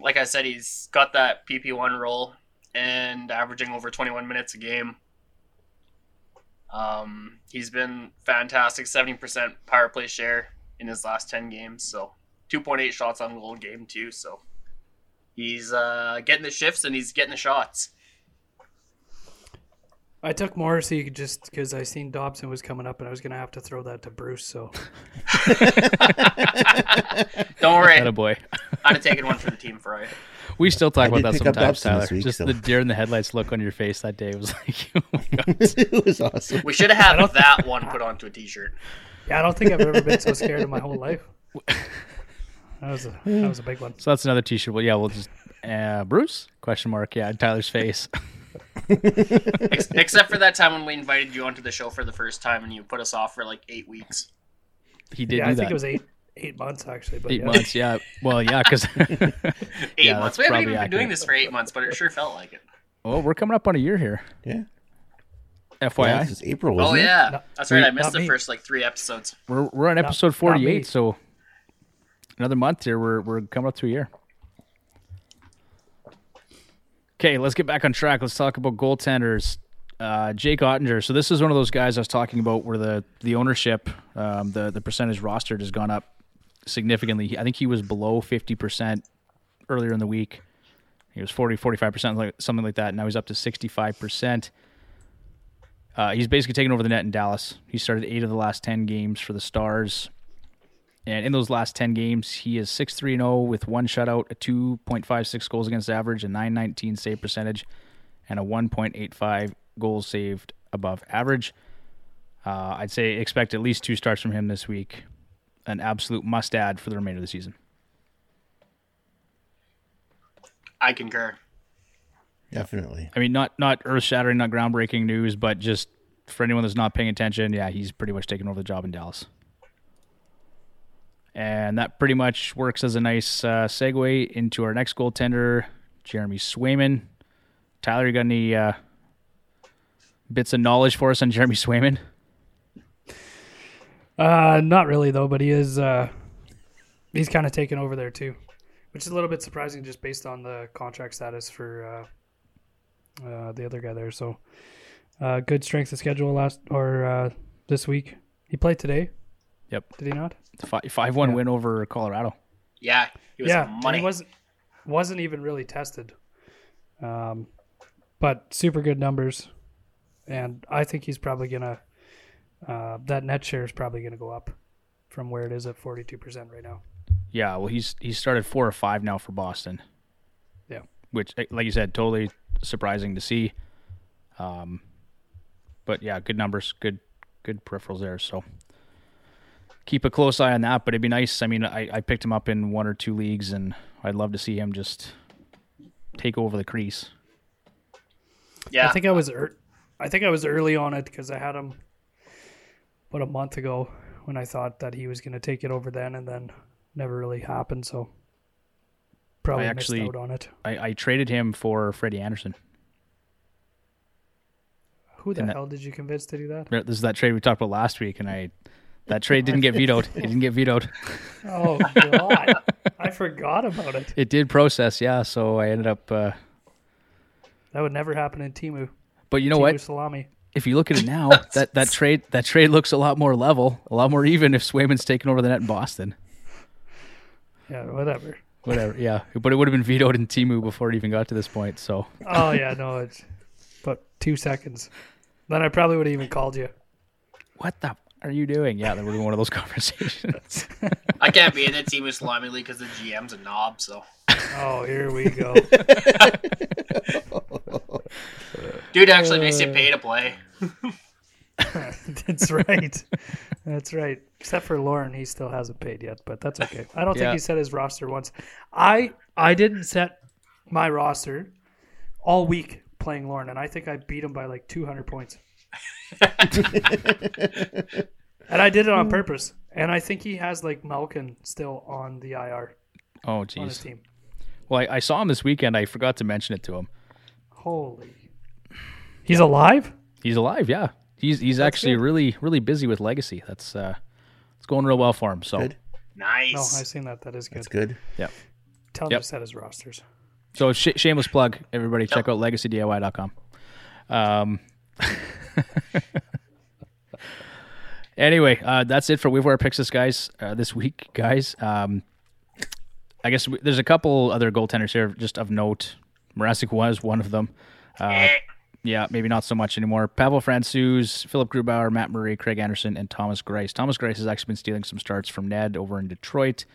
C: like I said, he's got that PP one role and averaging over 21 minutes a game. Um, he's been fantastic, 70% power play share in his last 10 games, so 2.8 shots on goal game too. So he's uh, getting the shifts and he's getting the shots.
D: I took Morrissey just because I seen Dobson was coming up, and I was gonna have to throw that to Bruce. So
C: Don't worry,
A: That a boy.
C: I'd have taken one for the team for you.
A: We still talk
B: I
A: about that sometimes, Tyler.
B: week,
A: Just
B: so.
A: the deer in the headlights look on your face that day was like, oh my god.
B: it was awesome.
C: We should have had that one put onto a T-shirt.
D: yeah, I don't think I've ever been so scared in my whole life. That was a that was a big one.
A: So that's another T-shirt. Well, yeah, we'll just uh, Bruce question mark. Yeah, Tyler's face.
C: Ex- except for that time when we invited you onto the show for the first time and you put us off for like eight weeks.
A: He did
D: Yeah,
A: do
D: I
A: that.
D: think it was eight eight months actually. But
A: eight
D: yeah.
A: months. Yeah. Well, yeah, because
C: Eight
A: Yeah,
C: months.
A: that's
C: We haven't
A: probably
C: even been doing this for eight months, but it sure felt like it.
A: well, we're coming up on a year here.
B: Yeah.
A: FYI,
B: Yeah, this is April, wasn't
C: oh yeah,
D: No-
C: that's right. I
D: not
C: missed the
D: me.
C: first like three episodes.
A: we're we're on episode
D: not me.
A: forty-eight. So another month here. We're we're coming up to a year. Okay, let's get back on track. Let's talk about goaltenders. Uh, Jake Oettinger. So this is one of those guys I was talking about where the the ownership, um, the the percentage rostered has gone up significantly. I think he was below fifty percent earlier in the week. He was 40, 45 percent, like something like that. Now he's up to sixty five percent. Uh, he's basically taken over the net in Dallas. He started eight of the last ten games for the Stars, and in those last ten games, he is 6 3 0 with one shutout, a two point five six goals against average, a nine nineteen save percentage, and a one point eight five goals saved above average. Uh, I'd say expect at least two starts from him this week. An absolute must add for the remainder of the season.
C: I concur.
B: Definitely.
A: I mean, not not earth shattering, not groundbreaking news, but just for anyone that's not paying attention, yeah, he's pretty much taken over the job in Dallas. And that pretty much works as a nice uh, segue into our next goaltender, Jeremy Swayman. Tyler, you got any uh, bits of knowledge for us on Jeremy Swayman?
D: Uh, not really though, but he is. Uh, he's kind of taken over there too, which is a little bit surprising just based on the contract status for uh, uh, the other guy there. So, uh, good strength of schedule last or uh, this week. He played today.
A: Yep.
D: Did he not?
A: Five one
D: Yeah.
A: win over Colorado.
C: Yeah, he was
D: yeah,
C: money.
D: he wasn't wasn't even really tested. Um, but super good numbers, and I think he's probably gonna uh, that net share is probably gonna go up from where it is at forty two percent right now.
A: Yeah, well, he's he's started four or five now for Boston.
D: Yeah.
A: which, eh, like you said, totally surprising to see. Um, but yeah, good numbers, good good peripherals there. So keep a close eye on that. But it'd be nice. I mean, I, I picked him up in one or two leagues, and I'd love to see him just take over the crease.
C: yeah,
D: I think I was er- I think I was early on it because I had him about a month ago when I thought that he was going to take it over then, and then never really happened. So probably
A: I actually-
D: missed out on it.
A: I, I traded him for Freddie Andersen.
D: Who the
A: and that-
D: hell did you convince to do that?
A: This is that trade we talked about last week, and I that trade didn't get vetoed. It didn't get vetoed.
D: Oh God, I forgot about it.
A: It did process, yeah. So I ended up. Uh,
D: That would never happen in Timu.
A: but you know
D: Timu
A: what?
D: Salami.
A: if you look at it now, that, that trade that trade looks a lot more level, a lot more even if Swayman's taken over the net in Boston.
D: Yeah, whatever.
A: Whatever, yeah. But it would have been vetoed in Timu before it even got to this point. So
D: Oh yeah, no, it's but two seconds. Then I probably would have even called you.
A: what the are you doing? Yeah, that would be one of those conversations.
C: I can't be in the team with Salami League because the GM's a knob. So,
D: Oh, here we go.
C: dude actually makes you pay to play.
D: that's right. That's right. Except for Lauren, he still hasn't paid yet, but that's okay. I don't
A: Yeah.
D: think he set his roster once. I I didn't set my roster all week playing Lauren, and I think I beat him by like 200 points. and I did it on purpose. And I think he has like Malkin still on the IR
A: oh,
D: on his
A: jeez.
D: team.
A: Well, I, I saw him this weekend. I forgot to mention it to him.
D: Holy. He's alive?
A: He's alive. Yeah, he's he's actually
D: good.
A: really really busy with legacy. That's uh, it's going real well for him. So
B: Good.
C: Nice.
D: No, I've seen that. That is good.
B: That's good.
A: yeah.
D: Tell him
A: Yep.
D: to set his rosters.
A: So sh- shameless plug, everybody check out legacydiy.com. Um, anyway, uh, that's it for Waiver Wire Picks guys uh, this week, guys. Um, I guess we, there's a couple other goaltenders here just of note. Mrazek was one of them. Uh, Yeah, maybe not so much anymore. Pavel Francouz, Philipp Grubauer, Matt Murray, Craig Anderson, and Thomas Greiss. Thomas Greiss has actually been stealing some starts from Ned over in Detroit.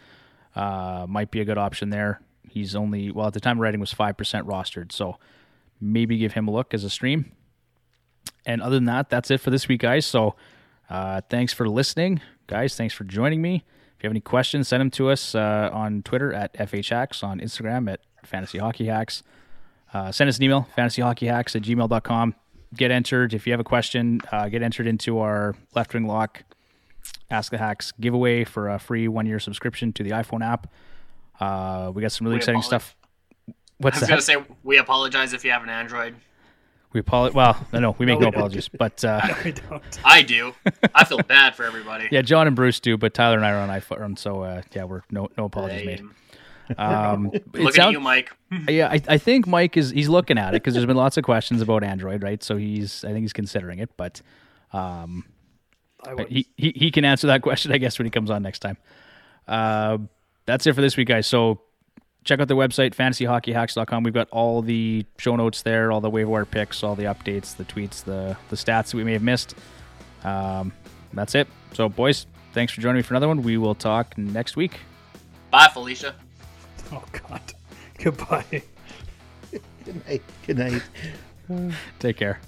A: Uh, might be a good option there. He's only well at the time writing was five percent rostered, so maybe give him a look as a stream. And other than that, that's it for this week, guys. So uh, thanks for listening, guys. Thanks for joining me. If you have any questions, send them to us uh, on Twitter at FHHacks, on Instagram at Fantasy Hockey Hacks. Uh, send us an email, fantasyhockeyhacks at gmail.com. Get entered. If you have a question, uh, get entered into our left wing lock Ask the Hacks giveaway for a free one year subscription to the iPhone app. Uh, we got some really
C: We
A: exciting
C: apologize.
A: stuff.
C: I was gonna say we apologize if you have an Android.
A: We apologize. Well, no, no, we make
D: No,
A: no,
D: we don't.
A: apologies. But uh,
D: We don't.
C: I do. I feel bad for everybody.
A: yeah, John and Bruce do, but Tyler and I are on iPhone, so uh, yeah, we're no no apologies made.
C: Lame.
A: Um, it
C: Looking
A: sound-
C: at you, Mike.
A: yeah, I, I think Mike is he's looking at it because there's been lots of questions about Android, right? So he's I think he's considering it, but um,
D: I
A: he, he he can answer that question, I guess, when he comes on next time. Uh, that's it for this week, guys. So check out the website, fantasyhockeyhacks.com. We've got all the show notes there, all the waiver wire picks, all the updates, the tweets, the the stats that we may have missed. Um, that's it. So, boys, thanks for joining me for another one. We will talk next week.
C: Bye, Felicia.
D: Oh God. Goodbye.
B: Good night. Good night.
A: Take care.